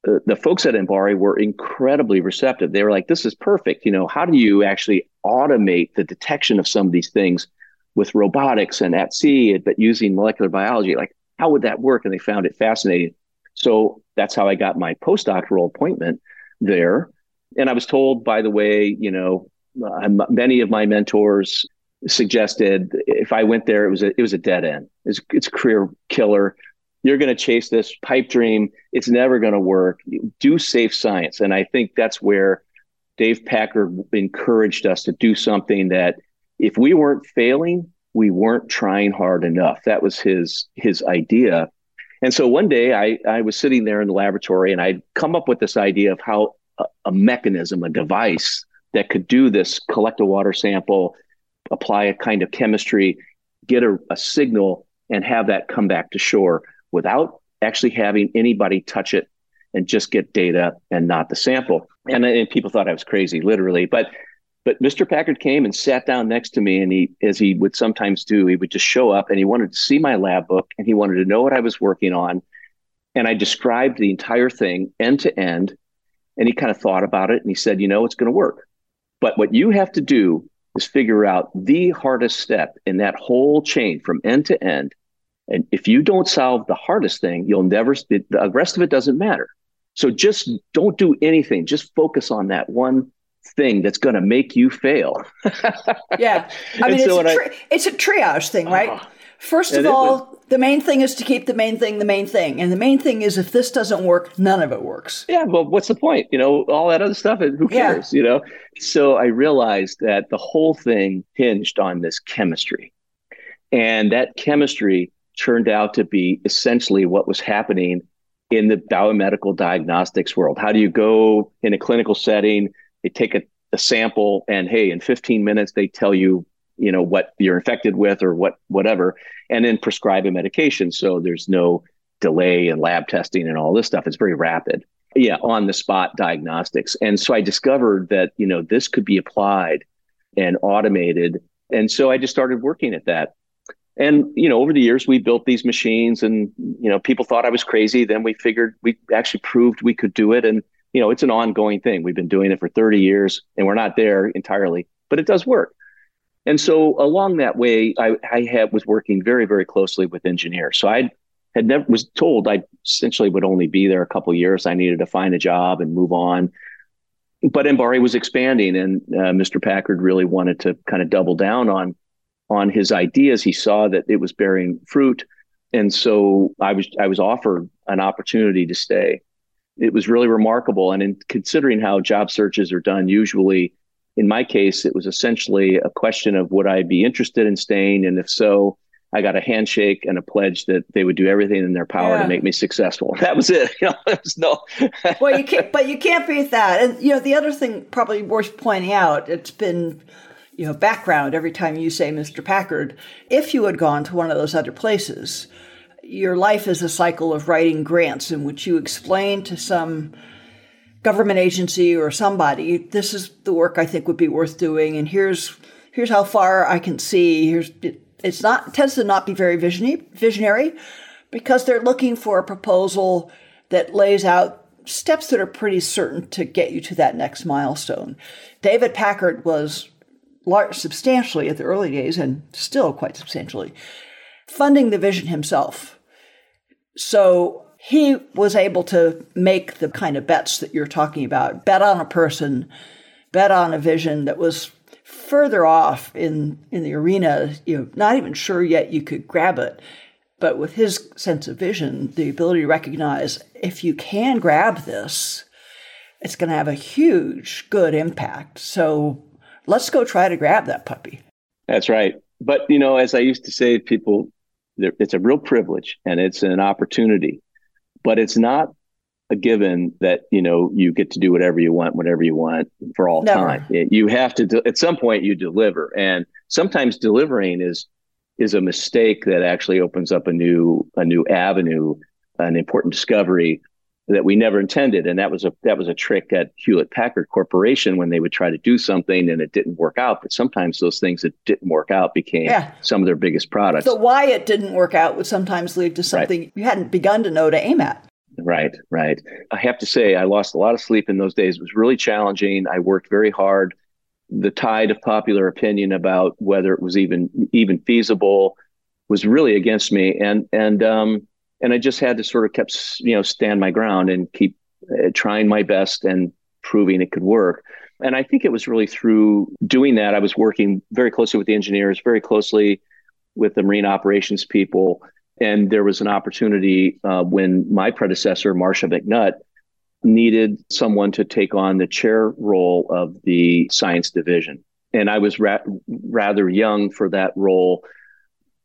uh, the folks at MBARI were incredibly receptive. They were like, "This is perfect. You know, how do you actually automate the detection of some of these things with robotics and at sea, but using molecular biology? Like, how would that work?" And they found it fascinating. So that's how I got my postdoctoral appointment there. And I was told, by the way, you know, uh, many of my mentors suggested if I went there, it was a it was a dead end. It's it's a career killer. You're going to chase this pipe dream. It's never going to work. Do safe science, and I think that's where Dave Packard encouraged us to do something that if we weren't failing, we weren't trying hard enough. That was his his idea. And so one day I, I was sitting there in the laboratory and I'd come up with this idea of how a, a mechanism, a device that could do this collect a water sample, apply a kind of chemistry, get a, a signal, and have that come back to shore without actually having anybody touch it and just get data and not the sample. And, and people thought I was crazy, literally. But but Mr. Packard came and sat down next to me, and he, as he would sometimes do, he would just show up and he wanted to see my lab book and he wanted to know what I was working on. And I described the entire thing end to end. And he kind of thought about it and he said, You know, it's going to work. But what you have to do is figure out the hardest step in that whole chain from end to end. And if you don't solve the hardest thing, you'll never, the rest of it doesn't matter. So just don't do anything. Just focus on that one thing that's going to make you fail. yeah. I <laughs> mean, it's, a tri- I, it's, a triage thing, right? Uh, First of all, was, the main thing is to keep the main thing the main thing. And the main thing is if this doesn't work, none of it works. Yeah. Well, what's the point? You know, all that other stuff, who cares? Yeah. You know? So I realized that the whole thing hinged on this chemistry. And that chemistry turned out to be essentially what was happening in the biomedical diagnostics world. How do you go in a clinical setting? They take a, a sample and hey, in 15 minutes they tell you you know what you're infected with or what whatever and then prescribe a medication. So there's no delay in lab testing and all this stuff. It's very rapid. Yeah on the spot diagnostics. And so i discovered that you know this could be applied and automated. And so i just started working at that. And you know over the years we built these machines and you know people thought i was crazy. Then we figured we actually proved we could do it. And you know, it's an ongoing thing. We've been doing it for 30 years and we're not there entirely, but it does work. And so along that way, I, I had, was working very, very closely with engineers. So I had never was told I essentially would only be there a couple years. I needed to find a job and move on. But MBARI was expanding, and uh, Mr. Packard really wanted to kind of double down on on his ideas. He saw that it was bearing fruit, and so I was I was offered an opportunity to stay it was really remarkable. And in considering how job searches are done, usually in my case, it was essentially a question of would I be interested in staying? And if so, I got a handshake and a pledge that they would do everything in their power yeah. to make me successful. <laughs> That was it. <laughs> You know, was no. <laughs> well, you can't, but you can't beat that. And you know, the other thing probably worth pointing out, it's been you know background every time you say Mr. Packard. If you had gone to one of those other places, your life is a cycle of writing grants in which you explain to some government agency or somebody, this is the work I think would be worth doing, and here's here's how far I can see. Here's it's not it tends to not be very visionary, visionary because they're looking for a proposal that lays out steps that are pretty certain to get you to that next milestone. David Packard was large, substantially at the early days and still quite substantially funding the vision himself. So he was able to make the kind of bets that you're talking about bet on a person, bet on a vision that was further off in, in the arena, you know, not even sure yet you could grab it. But with his sense of vision, the ability to recognize if you can grab this, it's going to have a huge good impact. So let's go try to grab that puppy. That's right. But, you know, as I used to say people, it's a real privilege and it's an opportunity but it's not a given that you know you get to do whatever you want whenever you want for all Never. time you have to de- at some point you deliver and sometimes delivering is is a mistake that actually opens up a new a new avenue an important discovery that we never intended. And that was a that was a trick at Hewlett Packard Corporation when they would try to do something and it didn't work out. But sometimes those things that didn't work out became yeah. some of their biggest products. The why it didn't work out would sometimes lead to something right. you hadn't begun to know to aim at. Right right. I have to say i lost a lot of sleep in those days. It was really challenging. I worked very hard. The tide of popular opinion about whether it was even even feasible was really against me. And and um and I just had to sort of kept you know stand my ground and keep uh, trying my best and proving it could work. And I think it was really through doing that I was working very closely with the engineers, very closely with the marine operations people, and there was an opportunity uh, when my predecessor Marcia McNutt needed someone to take on the chair role of the science division. And I was ra- rather young for that role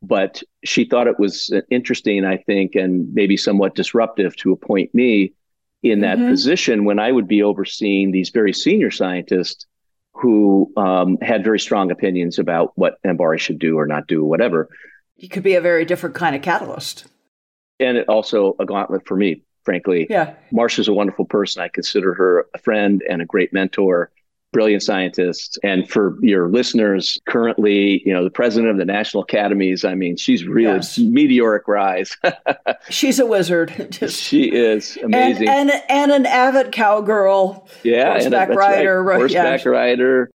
but she thought it was interesting, I think, and maybe somewhat disruptive to appoint me in that mm-hmm. position when I would be overseeing these very senior scientists who um, had very strong opinions about what MBARI should do or not do, whatever. It could be a very different kind of catalyst. And it also a gauntlet for me, frankly. Yeah. Marcia's a wonderful person. I consider her a friend and a great mentor brilliant scientists. And for your listeners, currently, you know, the president of the National Academies, I mean, she's really yes. meteoric rise. <laughs> she's a wizard. <laughs> Just, she is amazing. And, and, and an avid cowgirl. Yeah. Horseback rider. Right. Horseback yeah. rider.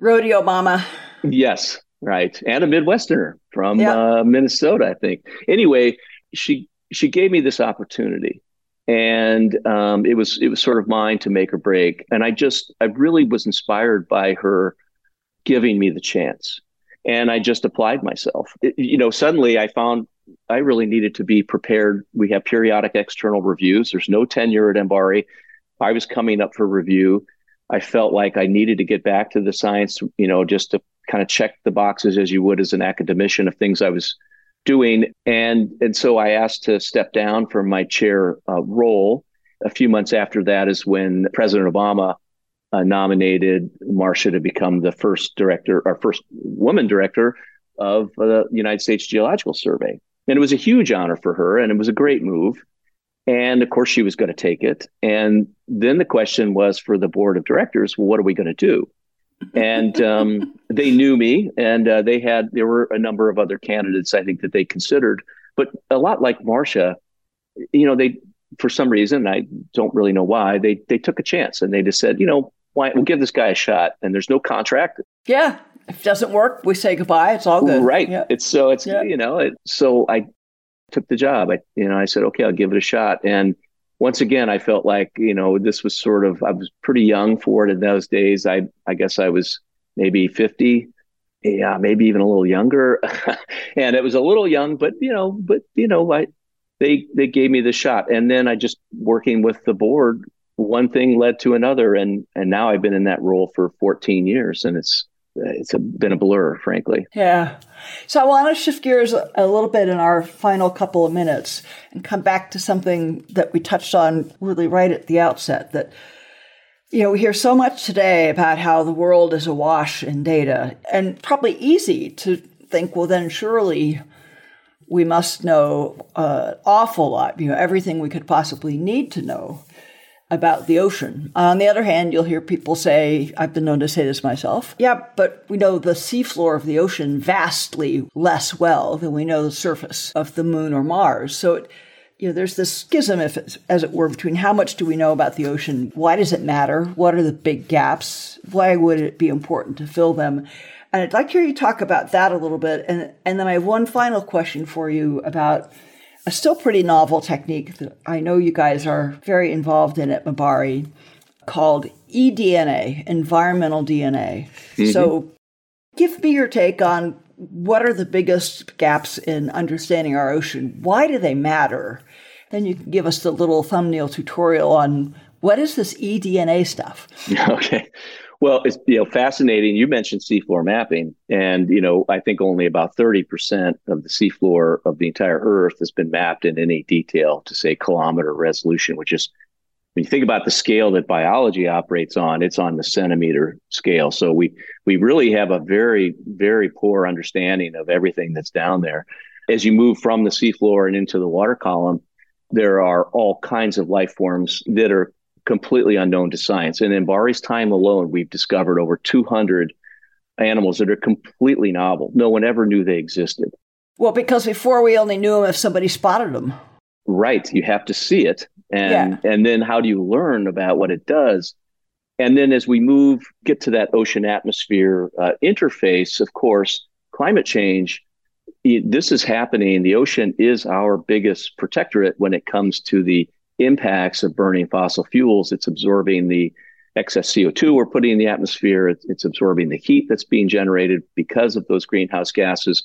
Rodeo mama. Yes. Right. And a Midwesterner from uh, Minnesota, I think. Anyway, she she gave me this opportunity and um, it was it was sort of mine to make or break. And I just I really was inspired by her giving me the chance, and I just applied myself. It, you know, suddenly I found I really needed to be prepared. We have periodic external reviews. There's no tenure at MBARI. I was coming up for review. I felt like I needed to get back to the science, you know, just to kind of check the boxes as you would as an academician of things I was doing. And, and so I asked to step down from my chair uh, role. A few months after that is when President Obama uh, nominated Marcia to become the first director, or first woman director of the United States Geological Survey. And it was a huge honor for her, and it was a great move. And of course, she was going to take it. And then the question was for the board of directors, well, what are we going to do? And um, they knew me, and uh, they had there were a number of other candidates I think that they considered, but a lot like Marcia, you know, they for some reason I don't really know why they they took a chance and they just said, you know, why we'll give this guy a shot, and there's no contract. Yeah, if it doesn't work, we say goodbye. It's all good. Right. Yeah. It's so it's yeah. you know it, so I took the job. I you know I said okay, I'll give it a shot, and once again, I felt like, you know, this was sort of, I was pretty young for it in those days. I, I guess I was maybe 50, yeah, maybe even a little younger. <laughs> and it was a little young, but, you know, but, you know, I, they, they gave me the shot. And then I just working with the board, one thing led to another. And, and now I've been in that role for 14 years and it's, it's a, been a blur, frankly. Yeah. So I want to shift gears a, little bit in our final couple of minutes and come back to something that we touched on really right at the outset that You know, we hear so much today about how the world is awash in data, and probably easy to think, well, then surely we must know an awful lot, you know, everything we could possibly need to know about the ocean. On the other hand, you'll hear people say, I've been known to say this myself, yeah, but we know the seafloor of the ocean vastly less well than we know the surface of the moon or Mars. So it, you know, there's this schism, if as it were, between how much do we know about the ocean? Why does it matter? What are the big gaps? Why would it be important to fill them? And I'd like to hear you talk about that a little bit. And, and then I have one final question for you about a still pretty novel technique that I know you guys are very involved in at MBARI called eDNA, environmental DNA. Mm-hmm. So give me your take on what are the biggest gaps in understanding our ocean? Why do they matter? Then you can give us the little thumbnail tutorial on what is this eDNA stuff? <laughs> Okay. Well, it's you know fascinating. You mentioned seafloor mapping, and you know I think only about thirty percent of the seafloor of the entire Earth has been mapped in any detail to say kilometer resolution, which is when you think about the scale that biology operates on, it's on the centimeter scale. So we we really have a very very poor understanding of everything that's down there. As you move from the seafloor and into the water column, there are all kinds of life forms that are completely unknown to science. And in MBARI's time alone, we've discovered over 200 animals that are completely novel. No one ever knew they existed. Well, because before we only knew them if somebody spotted them. Right. You have to see it. And yeah. and then how do you learn about what it does? And then as we move, get to that ocean atmosphere uh, interface, of course, climate change, this is happening. The ocean is our biggest protectorate when it comes to the impacts of burning fossil fuels. It's absorbing the excess CO2 we're putting in the atmosphere. It's, it's, absorbing the heat that's being generated because of those greenhouse gases.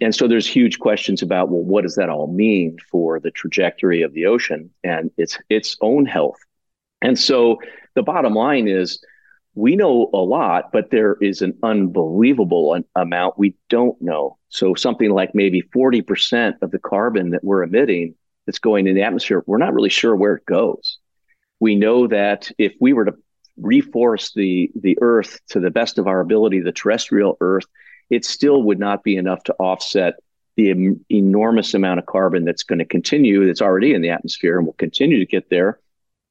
And so there's huge questions about, well, what does that all mean for the trajectory of the ocean and its its own health? And so the bottom line is we know a lot, but there is an unbelievable amount we don't know. So something like maybe 40% of the carbon that we're emitting that's going in the atmosphere, we're not really sure where it goes. We know that if we were to reforest the the Earth to the best of our ability, the terrestrial Earth, it still would not be enough to offset the em- enormous amount of carbon that's going to continue, that's already in the atmosphere and will continue to get there.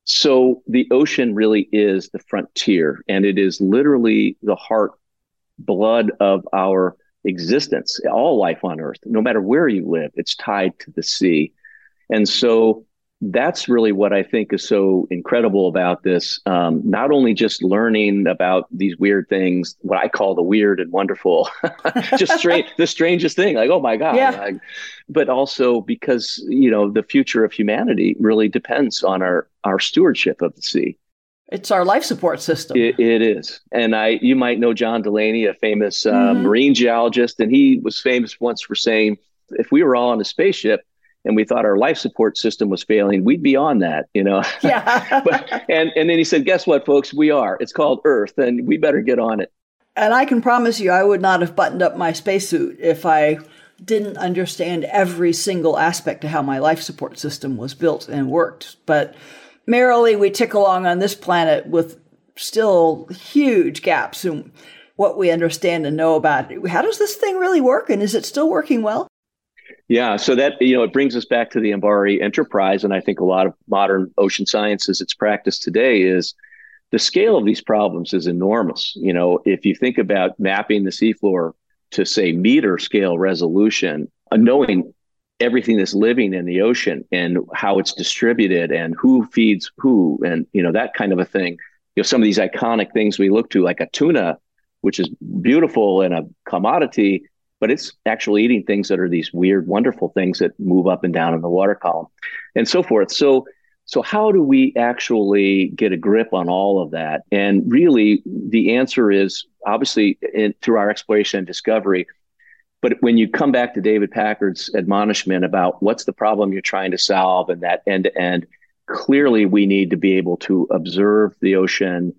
So the ocean really is the frontier, and it is literally the heart blood of our existence. All life on Earth, no matter where you live, it's tied to the sea. And so that's really what I think is so incredible about this. Um, not only just learning about these weird things, what I call the weird and wonderful, <laughs> just strange, <laughs> the strangest thing, like, oh my God. Yeah. Like, but also because, you know, the future of humanity really depends on our, our stewardship of the sea. It's our life support system. it, it is, and I you might know John Delaney, a famous uh, mm-hmm. marine geologist, and he was famous once for saying, if we were all on a spaceship, and we thought our life support system was failing, we'd be on that, you know. <laughs> Yeah. <laughs> but, and and then he said, "Guess what, folks? We are. It's called Earth, and we better get on it." And I can promise you, I would not have buttoned up my spacesuit if I didn't understand every single aspect of how my life support system was built and worked. But merrily, we tick along on this planet with still huge gaps in what we understand and know about it. How does this thing really work, and is it still working well? Yeah, so that you know it brings us back to the MBARI enterprise, and I think a lot of modern ocean sciences, its practice today is the scale of these problems is enormous. You know, if you think about mapping the seafloor to say meter scale resolution, uh, knowing everything that's living in the ocean and how it's distributed and who feeds who, and you know that kind of a thing. You know, some of these iconic things we look to, like a tuna, which is beautiful and a commodity but it's actually eating things that are these weird, wonderful things that move up and down in the water column and so forth. So, so how do we actually get a grip on all of that? And really, the answer is obviously in, through our exploration and discovery. But when you come back to David Packard's admonishment about what's the problem you're trying to solve and that end to end, clearly we need to be able to observe the ocean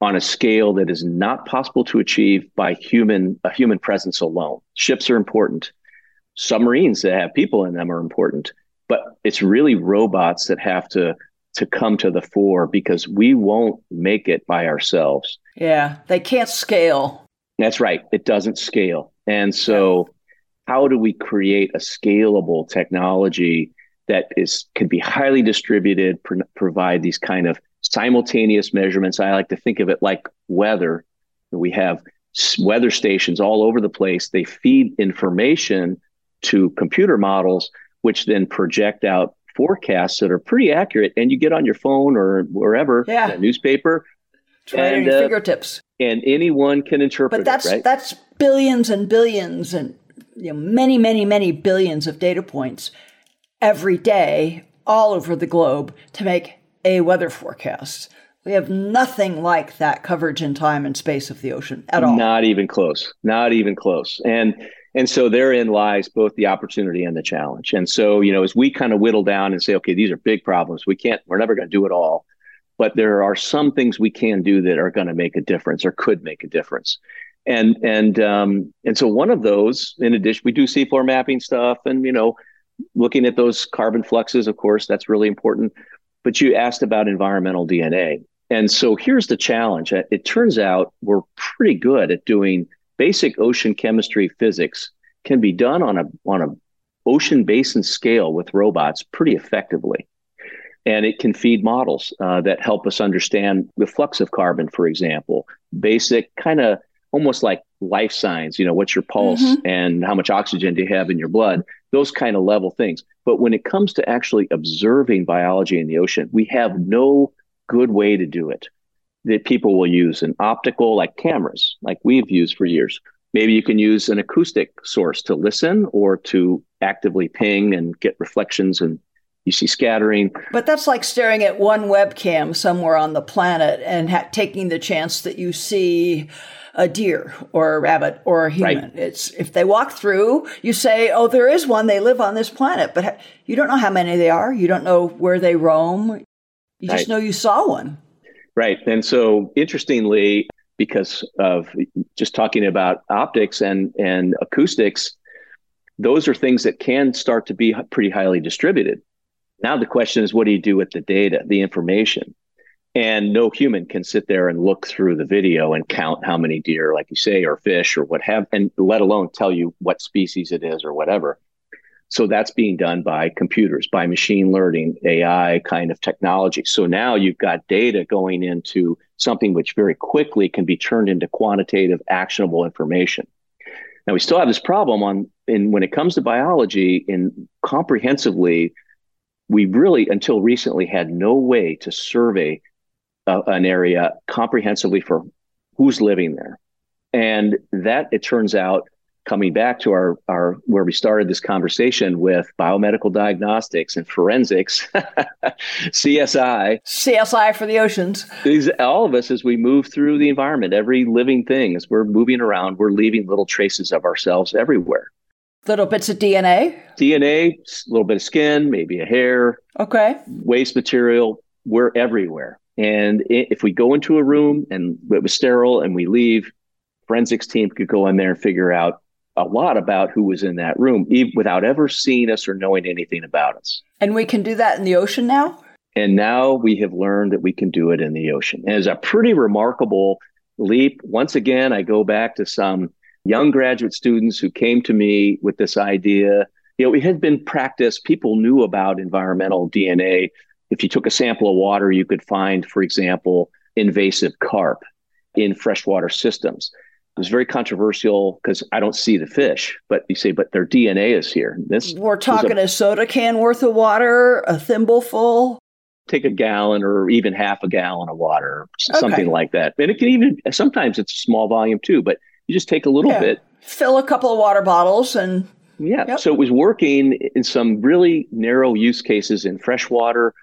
on a scale that is not possible to achieve by human a human presence alone. Ships are important. Submarines that have people in them are important, but it's really robots that have to to come to the fore because we won't make it by ourselves. Yeah, they can't scale. That's right. It doesn't scale. And so, how do we create a scalable technology that is can be highly distributed, pr- provide these kind of simultaneous measurements? I like to think of it like weather. We have weather stations all over the place. They feed information to computer models, which then project out forecasts that are pretty accurate. And you get on your phone or wherever, yeah. newspaper, it's right and, your uh, fingertips. And anyone can interpret but that's, it, right? That's billions and billions and you know, many, many, many billions of data points every day all over the globe to make a weather forecast. We have nothing like that coverage in time and space of the ocean at all. Not even close. Not even close. And and so therein lies both the opportunity and the challenge. And so, you know, as we kind of whittle down and say, okay, these are big problems. We can't, we're never going to do it all. But there are some things we can do that are going to make a difference or could make a difference. And and um, and so one of those, in addition, we do seafloor mapping stuff and you know, looking at those carbon fluxes, of course, that's really important. But you asked about environmental DNA. And so here's the challenge. It turns out we're pretty good at doing basic ocean chemistry physics can be done on a on a ocean basin scale with robots pretty effectively. And it can feed models uh, that help us understand the flux of carbon, for example, basic kind of almost like life signs, you know, what's your pulse mm-hmm. and how much oxygen do you have in your blood, those kind of level things. But when it comes to actually observing biology in the ocean, we have no good way to do it that people will use an optical like cameras like we've used for years maybe you can use an acoustic source to listen or to actively ping and get reflections and you see scattering but that's like staring at one webcam somewhere on the planet and ha- taking the chance that you see a deer or a rabbit or a human. Right. It's if they walk through, you say, "Oh, there is one. They live on this planet," but you don't know how many they are. You don't know where they roam. You right. just know you saw one. Right. And so, interestingly, because of just talking about optics and, and acoustics, those are things that can start to be pretty highly distributed. Now, the question is, what do you do with the data, the information? And no human can sit there and look through the video and count how many deer, like you say, or fish or what have, and let alone tell you what species it is or whatever. So that's being done by computers, by machine learning, AI kind of technology. So now you've got data going into something which very quickly can be turned into quantitative, actionable information. Now we still have this problem on in when it comes to biology in comprehensively, we really until recently had no way to survey uh, an area comprehensively for who's living there. And that it turns out coming back to our, our where we started this conversation with biomedical diagnostics and forensics, <laughs> CSI. CSI for the oceans. These, all of us, as we move through the environment, every living thing, as we're moving around, we're leaving little traces of ourselves everywhere. Little bits of DNA? DNA, a little bit of skin, maybe a hair. Okay. Waste material. We're everywhere. And if we go into a room and it was sterile and we leave, forensics team could go in there and figure out a lot about who was in that room even without ever seeing us or knowing anything about us. And we can do that in the ocean now? And now we have learned that we can do it in the ocean. And it's a pretty remarkable leap. Once again, I go back to some young graduate students who came to me with this idea. You know, it had been practiced, people knew about environmental DNA. If you took a sample of water, you could find, for example, invasive carp in freshwater systems. It was very controversial because I don't see the fish, but you say, but their DNA is here. This we're talking a, a, soda can worth of water, a thimbleful. Take a gallon or even half a gallon of water, okay. something like that. And it can even sometimes it's a small volume too, but you just take a little yeah. bit, fill a couple of water bottles, and yeah. Yep. So it was working in some really narrow use cases in freshwater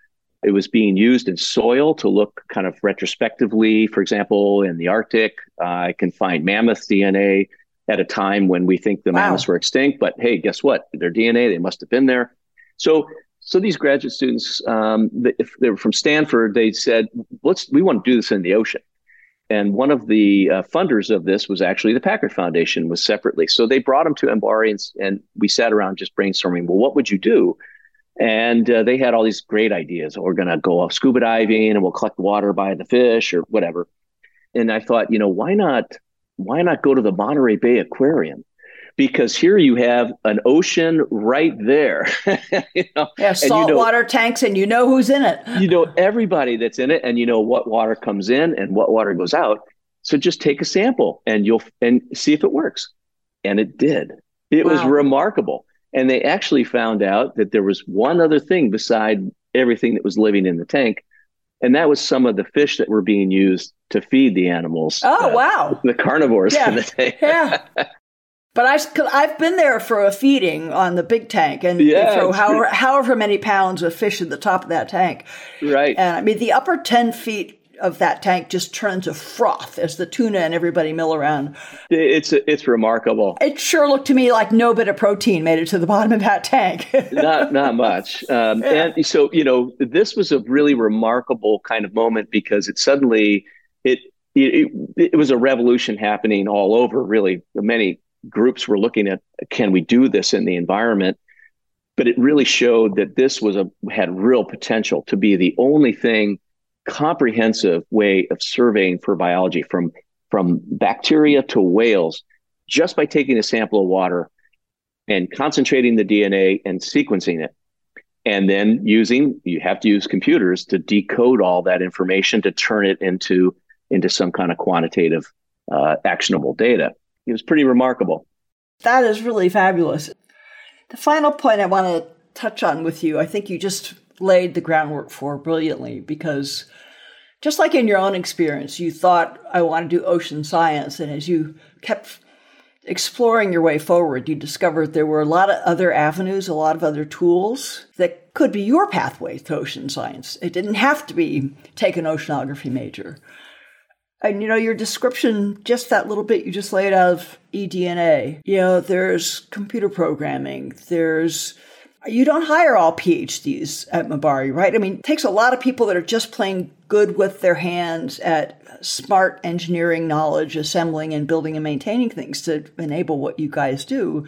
it was being used in soil to look kind of retrospectively. For example, in the Arctic, uh, I can find mammoth DNA at a time when we think the wow. mammoths were extinct. But hey, guess what? Their DNA, they must have been there. So, so these graduate students, um, if they were from Stanford, they said, "Let's we want to do this in the ocean." And one of the uh, funders of this was actually the Packard Foundation, was separately. So they brought them to MBARI, and, and we sat around just brainstorming. Well, what would you do? And uh, they had all these great ideas. We're going to go scuba diving and we'll collect water by the fish or whatever. And I thought, you know, why not? Why not go to the Monterey Bay Aquarium? Because here you have an ocean right there. <laughs> you know, yeah, saltwater you know, tanks, and you know who's in it. you know everybody that's in it, and you know what water comes in and what water goes out. So just take a sample and you'll and see if it works. And it did. It wow. was remarkable. And they actually found out that there was one other thing beside everything that was living in the tank. And that was some of the fish that were being used to feed the animals. Oh, uh, wow. The carnivores yeah. in the tank. <laughs> yeah. But I've, I've been there for a feeding on the big tank and yeah, throw however, however many pounds of fish at the top of that tank. Right. And I mean, the upper 10 feet of that tank just turn to froth as the tuna and everybody mill around. It's it's remarkable. It sure looked to me like no bit of protein made it to the bottom of that tank. <laughs> not not much. Um, yeah. And so you know, this was a really remarkable kind of moment because it suddenly it it, it was a revolution happening all over. Really, many groups were looking at can we do this in the environment but it really showed that this was a had real potential to be the only thing comprehensive way of surveying for biology from from bacteria to whales just by taking a sample of water and concentrating the DNA and sequencing it. And then using, you have to use computers to decode all that information to turn it into, into some kind of quantitative, uh, actionable data. It was pretty remarkable. That is really fabulous. The final point I want to touch on with you, I think you just laid the groundwork for brilliantly because just like in your own experience, you thought, I want to do ocean science. And as you kept exploring your way forward, you discovered there were a lot of other avenues, a lot of other tools that could be your pathway to ocean science. It didn't have to be take an oceanography major. And you know, your description, just that little bit you just laid out of eDNA, you know, there's computer programming, there's you don't hire all PhDs at MBARI, right? I mean, it takes a lot of people that are just playing good with their hands at smart engineering knowledge, assembling and building and maintaining things to enable what you guys do.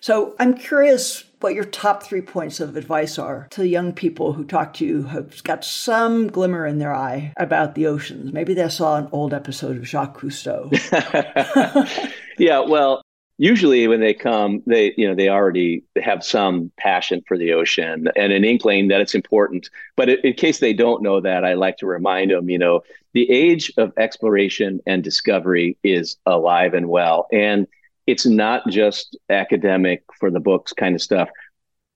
So I'm curious what your top three points of advice are to young people who talk to you have got some glimmer in their eye about the oceans. Maybe they saw an old episode of Jacques Cousteau. <laughs> yeah, well, usually when they come they you know they already have some passion for the ocean and an inkling that it's important. But in case they don't know that i like to remind them you know the age of exploration and discovery is alive and well. And it's not just academic for the books kind of stuff.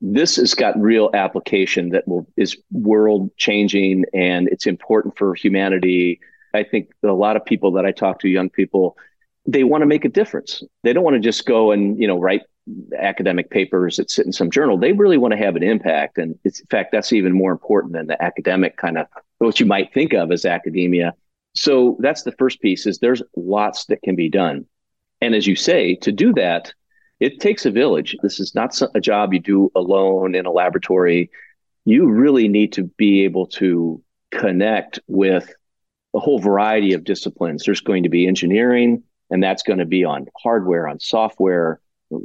This has got real application that will is world changing and it's important for humanity. I think a lot of people that i talk to young people they want to make a difference. They don't want to just go and you know write academic papers that sit in some journal. They really want to have an impact, and in fact, that's even more important than the academic kind of what you might think of as academia. So that's the first piece: is there's lots that can be done, and as you say, to do that, it takes a village. This is not a job you do alone in a laboratory. You really need to be able to connect with a whole variety of disciplines. There's going to be engineering and that's going to be on hardware, on software,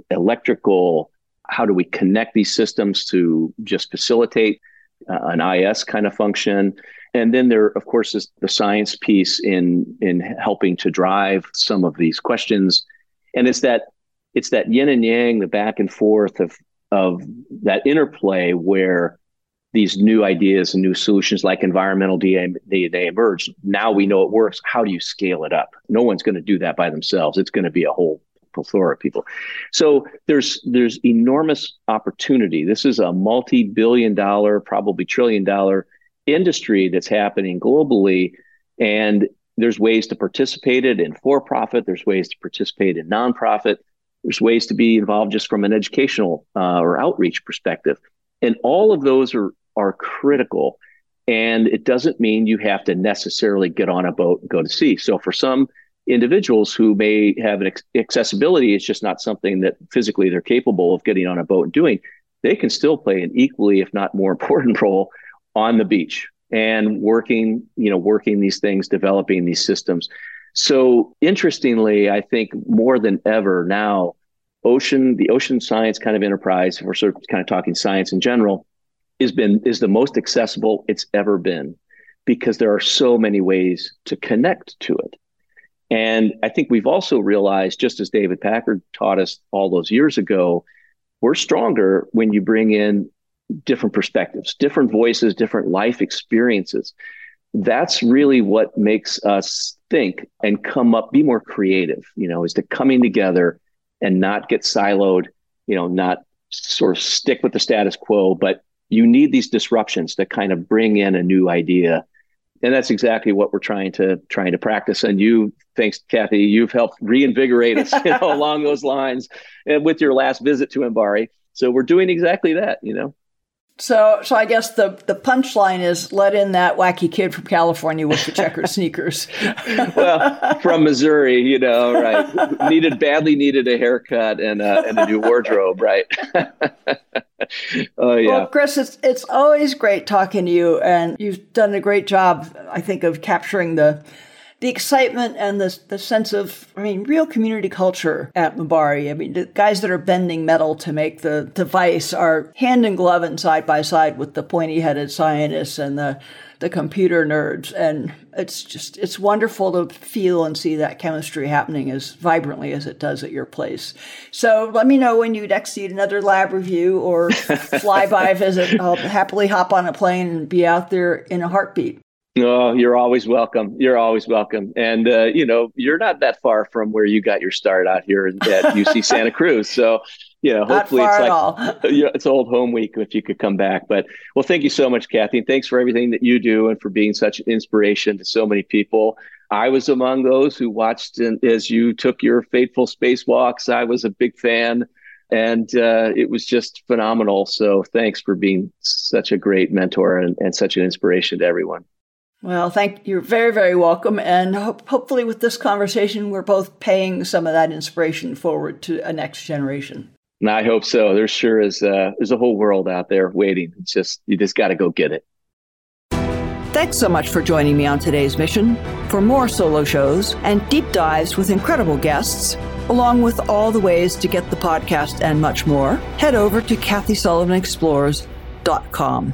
electrical. How do we connect these systems to just facilitate uh, an IS kind of function? And then there, of course, is the science piece in in helping to drive some of these questions. And it's that it's that yin and yang, the back and forth of of that interplay where these new ideas and new solutions like environmental DNA, they emerge. Now we know it works. How do you scale it up? No one's going to do that by themselves. It's going to be a whole plethora of people. So there's there's enormous opportunity. This is a multi-billion dollar, probably trillion dollar industry that's happening globally. And there's ways to participate it in for profit, there's ways to participate in nonprofit, there's ways to be involved just from an educational uh, or outreach perspective. And all of those are are critical. And it doesn't mean you have to necessarily get on a boat and go to sea. So for some individuals who may have an accessibility, it's just not something that physically they're capable of getting on a boat and doing. They can still play an equally, if not more <laughs> important role on the beach and working, you know, working these things, developing these systems. So interestingly, I think more than ever now, ocean, the ocean science kind of enterprise, we're sort of kind of talking science in general, is been is the most accessible it's ever been because there are so many ways to connect to it. And I think we've also realized, just as David Packard taught us all those years ago, we're stronger when you bring in different perspectives, different voices, different life experiences. That's really what makes us think and come up, be more creative, you know, is to coming together and not get siloed, you know, not sort of stick with the status quo, but you need these disruptions to kind of bring in a new idea and that's exactly what we're trying to trying to practice. And you, thanks, Kathy, you've helped reinvigorate us you know, <laughs> along those lines, with your last visit to MBARI. So we're doing exactly that. You know. So, so I guess the the punchline is let in that wacky kid from California with the checker <laughs> sneakers. well, from Missouri, you know, right? needed badly needed a haircut and a, and a new wardrobe, right? <laughs> oh yeah. Well, Chris, it's it's always great talking to you, and you've done a great job, I think, of capturing the the excitement and the, the sense of, I mean, real community culture at MBARI. I mean, the guys that are bending metal to make the device are hand in glove and side by side with the pointy headed scientists and the, the computer nerds. And it's just, it's wonderful to feel and see that chemistry happening as vibrantly as it does at your place. So let me know when you next need another lab review or <laughs> flyby visit. I'll happily hop on a plane and be out there in a heartbeat. Oh, you're always welcome. You're always welcome. And, uh, you know, you're not that far from where you got your start out here at <laughs> UC Santa Cruz. So, you know, hopefully it's like, <laughs> it's old home week if you could come back. But, well, thank you so much, Kathy. And thanks for everything that you do and for being such an inspiration to so many people. I was among those who watched as you took your fateful spacewalks. I was a big fan and uh, it was just phenomenal. So thanks for being such a great mentor and, and such an inspiration to everyone. Well, thank you're Very, very welcome. And ho- hopefully, with this conversation, we're both paying some of that inspiration forward to a next generation. And I hope so. There sure is. Uh, there's a whole world out there waiting. It's just you just got to go get it. Thanks so much for joining me on today's mission. For more solo shows and deep dives with incredible guests, along with all the ways to get the podcast and much more, head over to KathySullivanExplores.com.